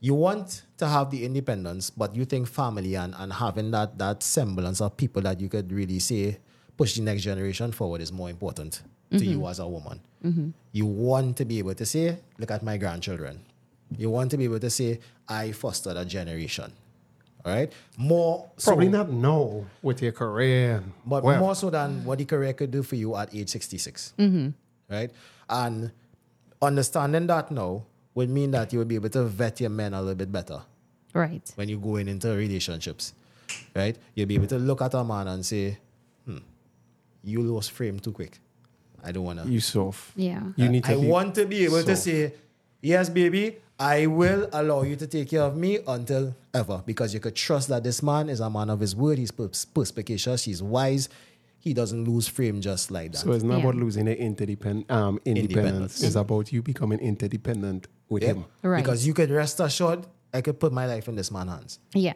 you want to have the independence, but you think family and, and having that that semblance of people that you could really say push the next generation forward is more important to mm-hmm. you as a woman. Mm-hmm. You want to be able to say, look at my grandchildren. You want to be able to say, I fostered a generation. All right? More so- Probably not no with your career. but whatever. more so than what the career could do for you at age 66. Mm-hmm. Right? And understanding that now would mean that you would be able to vet your men a little bit better Right. when you go in into relationships. Right? You'll be able to look at a man and say, hmm, you lost frame too quick. I don't want to. you soft. Yeah. You need to I be want to be able to say, yes, baby, I will allow you to take care of me until ever because you could trust that this man is a man of his word. He's pers- perspicacious. He's wise. He doesn't lose frame just like that. So it's not Yeah. about losing the interdepend um, independence. Independence. It's about you becoming interdependent with Yeah. him. Right. Because you could rest assured, I could put my life in this man's hands. Yeah.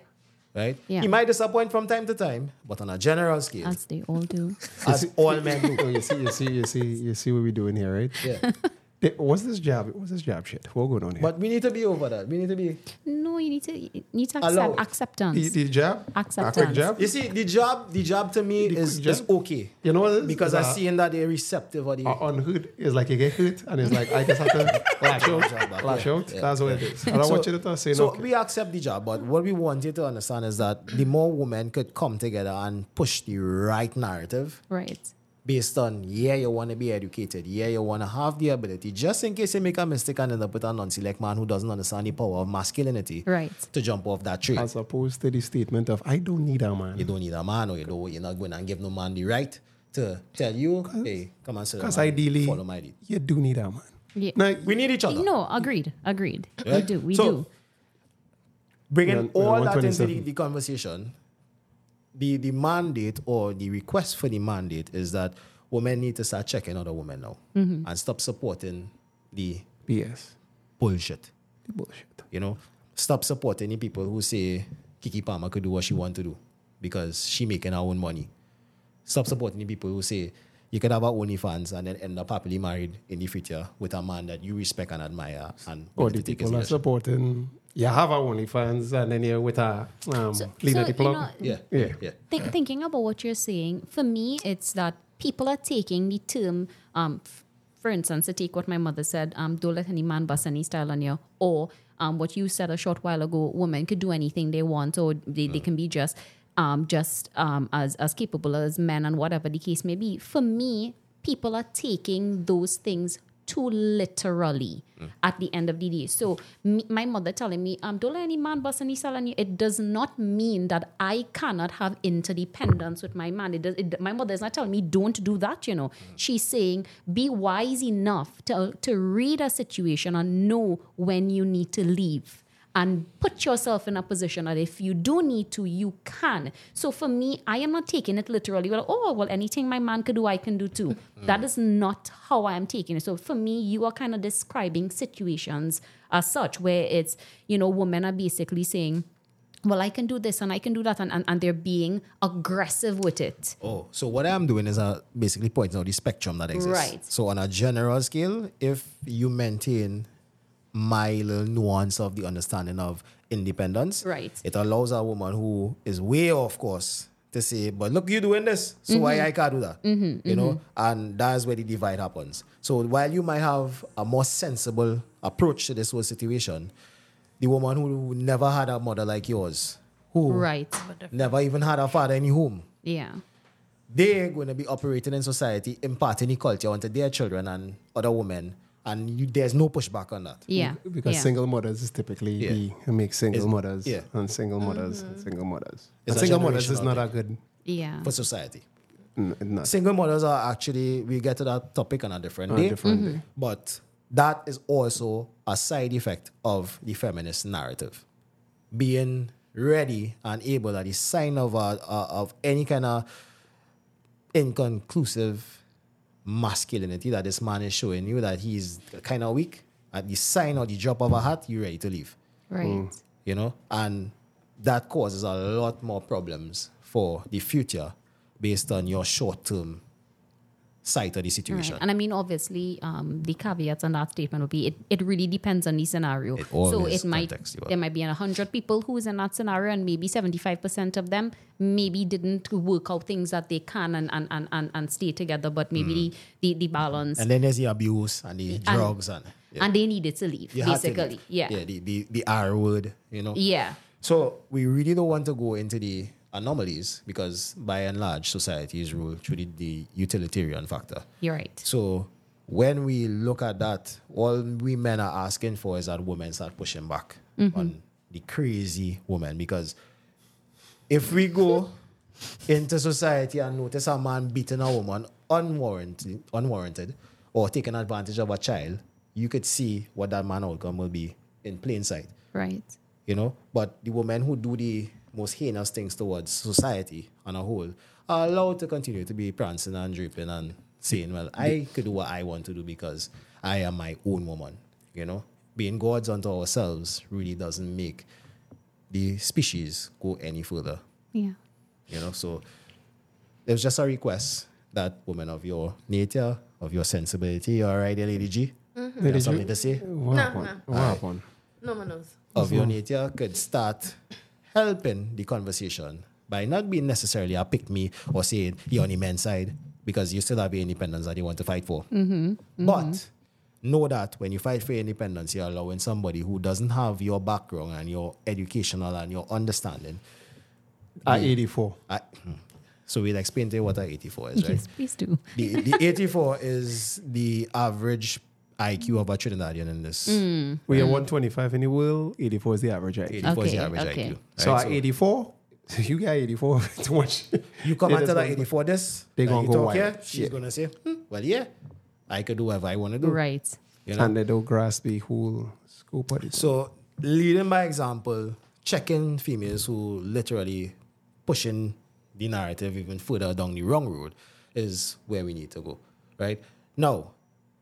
Right? Yeah. He might disappoint from time to time, but on a general scale, As they all do. as all men do. Oh, you see, you see, you see, you see what we're doing here, right? Yeah. Th- What's this job? What's this job shit? What going on here? But we need to be over that. We need to be. No, you need to you need to accept it. acceptance. the, the job, Acceptance. A quick job. You see, the job, the job to me The is, quick is okay. You know what it is? Because It's I a- see in that they're receptive or the. Uh, on hood is like you get hit and it's like I just have to lash job out, back, lash yeah, out. yeah, That's what it is. I don't want you to say so no. we accept the job, but what we want you to understand is that the more women could come together and push the right narrative right. Based on, yeah, you want to be educated, yeah, you want to have the ability, just in case you make a mistake and end up with a non-select man who doesn't understand the power of masculinity Right. to jump off that tree. As opposed to the statement of I don't need a man. you don't need a man or you don't, you're not going to give no man the right to tell you, hey, come on, sit down Because ideally, follow my lead. you do need a man. Yeah. Now, We need each other. No, agreed. Agreed. We do. We So, do. bringing Yeah, all that into the, the conversation, the, the mandate or the request for the mandate is that women need to start checking other women now mm-hmm. and stop supporting the BS. bullshit. The bullshit. You know, stop supporting the people who say Keke Palmer could do what she want to do because she making her own money. Stop supporting the people who say you could have a OnlyFans and then end up happily married in the future with a man that you respect and admire and Or the to take his people are supporting. You have our OnlyFans and then you're with a um, So- leader so, the plug. you know, Yeah, Yeah. yeah. Think, thinking about what you're saying, for me, it's that people are taking the term, um, f- for instance, to take what my mother said, um, don't let any man bust any style on you, or um, what you said a short while ago, women could do anything they want, or they, they can be just um, just um, as, as capable as men and whatever the case may be. For me, people are taking those things too literally at the end of the day. So me, my mother telling me, um, don't let any man bust any style on you. It does not mean that I cannot have interdependence with my man. It does, it, my mother is not telling me don't do that. You know, she's saying be wise enough to to read a situation and know when you need to leave. And put yourself in a position that if you do need to, you can. So for me, I am not taking it literally. Well, oh, well, anything my man could do, I can do too. That is not how I am taking it. So for me, you are kind of describing situations as such where it's, you know, women are basically saying, well, I can do this and I can do that, and, and, and they're being aggressive with it. Oh, so what I'm doing is uh, basically pointing out the spectrum that exists. Right. So on a general scale, if you maintain my little nuance of the understanding of independence, Right. it allows a woman who is way off course to say, but look, you doing this, so why mm-hmm. I can't do that? Mm-hmm, you mm-hmm. know, and that's where the divide happens. So while you might have a more sensible approach to this whole situation, the woman who never had a mother like yours, who Right. never even had a father in home, Yeah. they're going to be operating in society, imparting the culture onto their children and other women, and you, there's no pushback on that. Yeah. Because yeah. single mothers is typically Yeah. the who make single It's- mothers yeah. and single mothers and single mothers. It's And a single mothers is not a good. Yeah. For society, n- Not single mothers are actually we get to that topic on a different on a day, different Mm-hmm. day. but that is also a side effect of the feminist narrative, being ready and able at the sign of a, a- of any kind of inconclusive masculinity that this man is showing you that he's kind of weak. At the sign or the drop of a hat, you're ready to leave. Right. Mm. you know, and that causes a lot more problems for the future based on your short term sight of the situation. Right. And I mean, obviously, um, the caveats on that statement would be it, it really depends on the scenario. It so it might there might be a hundred people who's in that scenario, and maybe seventy five percent of them maybe didn't work out things that they can and and, and, and, and stay together, but maybe the, the the balance Mm. And then there's the abuse and the drugs and, yeah. and they needed to leave You had to basically. leave. Yeah. yeah, the, the the R word, you know. Yeah. So we really don't want to go into the anomalies because by and large society is ruled through the, the utilitarian factor. You're right. So when we look at that, all we men are asking for is that women start pushing back mm-hmm. on the crazy woman. Because if we go into society and notice a man beating a woman unwarranted, unwarranted or taking advantage of a child, you could see what that man outcome will be in plain sight Right. you know. But the women who do the most heinous things towards society on a whole are allowed to continue to be prancing and dripping and saying, well, I could do what I want to do because I am my own woman, you know. Being gods unto ourselves really doesn't make the species go any further, Yeah. you know. So it was just a request that women of your nature, of your sensibility, all right, there, Lady G, you mm-hmm. have Lady G? something to say? What Nah, happened? What happened? No man knows. of your nature could start helping the conversation by not being necessarily a pick me or saying you're on the men's side because you still have your independence that you want to fight for. But know that when you fight for your independence, you're allowing somebody who doesn't have your background and your educational and your understanding. At 84. I, hmm. so we'll explain to you what a 84 is, right? Yes, please do. the, the 84 is the average IQ of a Trinidadian in this. We are 125 in the world. 84 is the average height. 84 is the Okay, average okay. IQ. So right? at 84, you got 84 too much. You come They and just tell her 84 this, they and gonna you go talk wild. here, she's Yeah. gonna say, "Hmm, well, yeah, I could do whatever I want to do. Right. You know? And they don't grasp the whole scope of it. So, leading by example, checking females who literally pushing the narrative even further down the wrong road is where we need to go, right? Now,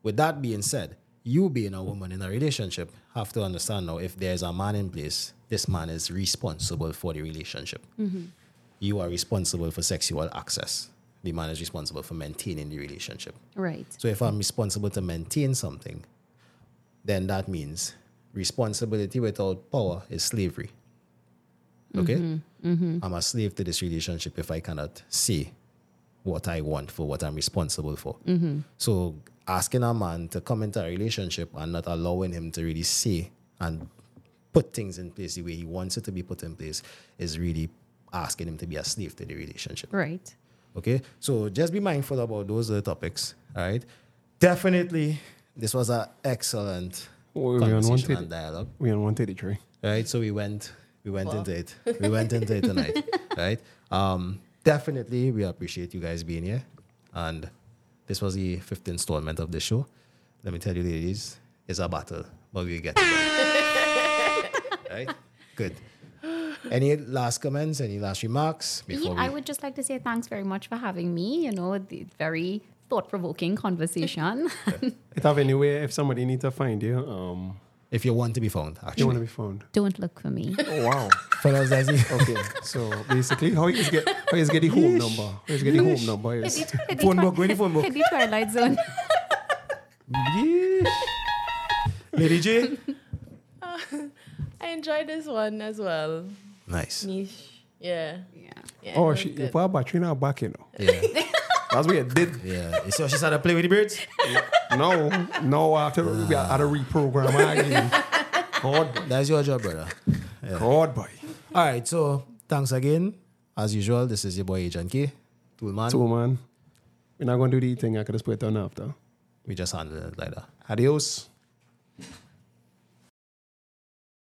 with that being said, you being a woman in a relationship have to understand now if there's a man in place, this man is responsible for the relationship. Mm-hmm. You are responsible for sexual access. The man is responsible for maintaining the relationship. Right. So if I'm responsible to maintain something, then that means responsibility without power is slavery. Okay? Mm-hmm. Mm-hmm. I'm a slave to this relationship if I cannot say what I want for what I'm responsible for. So asking a man to come into a relationship and not allowing him to really see and put things in place the way he wants it to be put in place is really asking him to be a slave to the relationship. Right. Okay, so just be mindful about those other topics. All right, definitely, this was an excellent we on conversation and dialogue. we on 133. Right, so we went, we went into it, we went into it tonight. Right, um, definitely, we appreciate you guys being here, and this was the fifth installment of the show. Let me tell you, ladies, it's a battle, but we get it. done. right? Good. Any last comments? Any last remarks before Yeah, I would just like to say thanks very much for having me. You know, the very thought provoking conversation. It have anywhere if somebody need to find you, um, If you want to be found, actually. you want to be found. Don't look for me. Oh wow. Fellas, that's it. Okay, so basically, how you get how you get home number? How getting home number is Phone book, where the phone book? Hit the Twilight Zone. Yeah. Lady J? Uh, I enjoyed this one as well. Nice. Niche. Yeah. Yeah. yeah oh it was she you good. put a battery in her back, you know. Yeah. That's it did. Yeah. How she started to play with the birds? No, no, after we had to reprogram again. God, That's your job, brother. God, boy. All right. So thanks again. As usual, this is your boy Agent K. Toolman. So man, we're not gonna do the thing. I could just put it on after. We just handle it like that. Adios.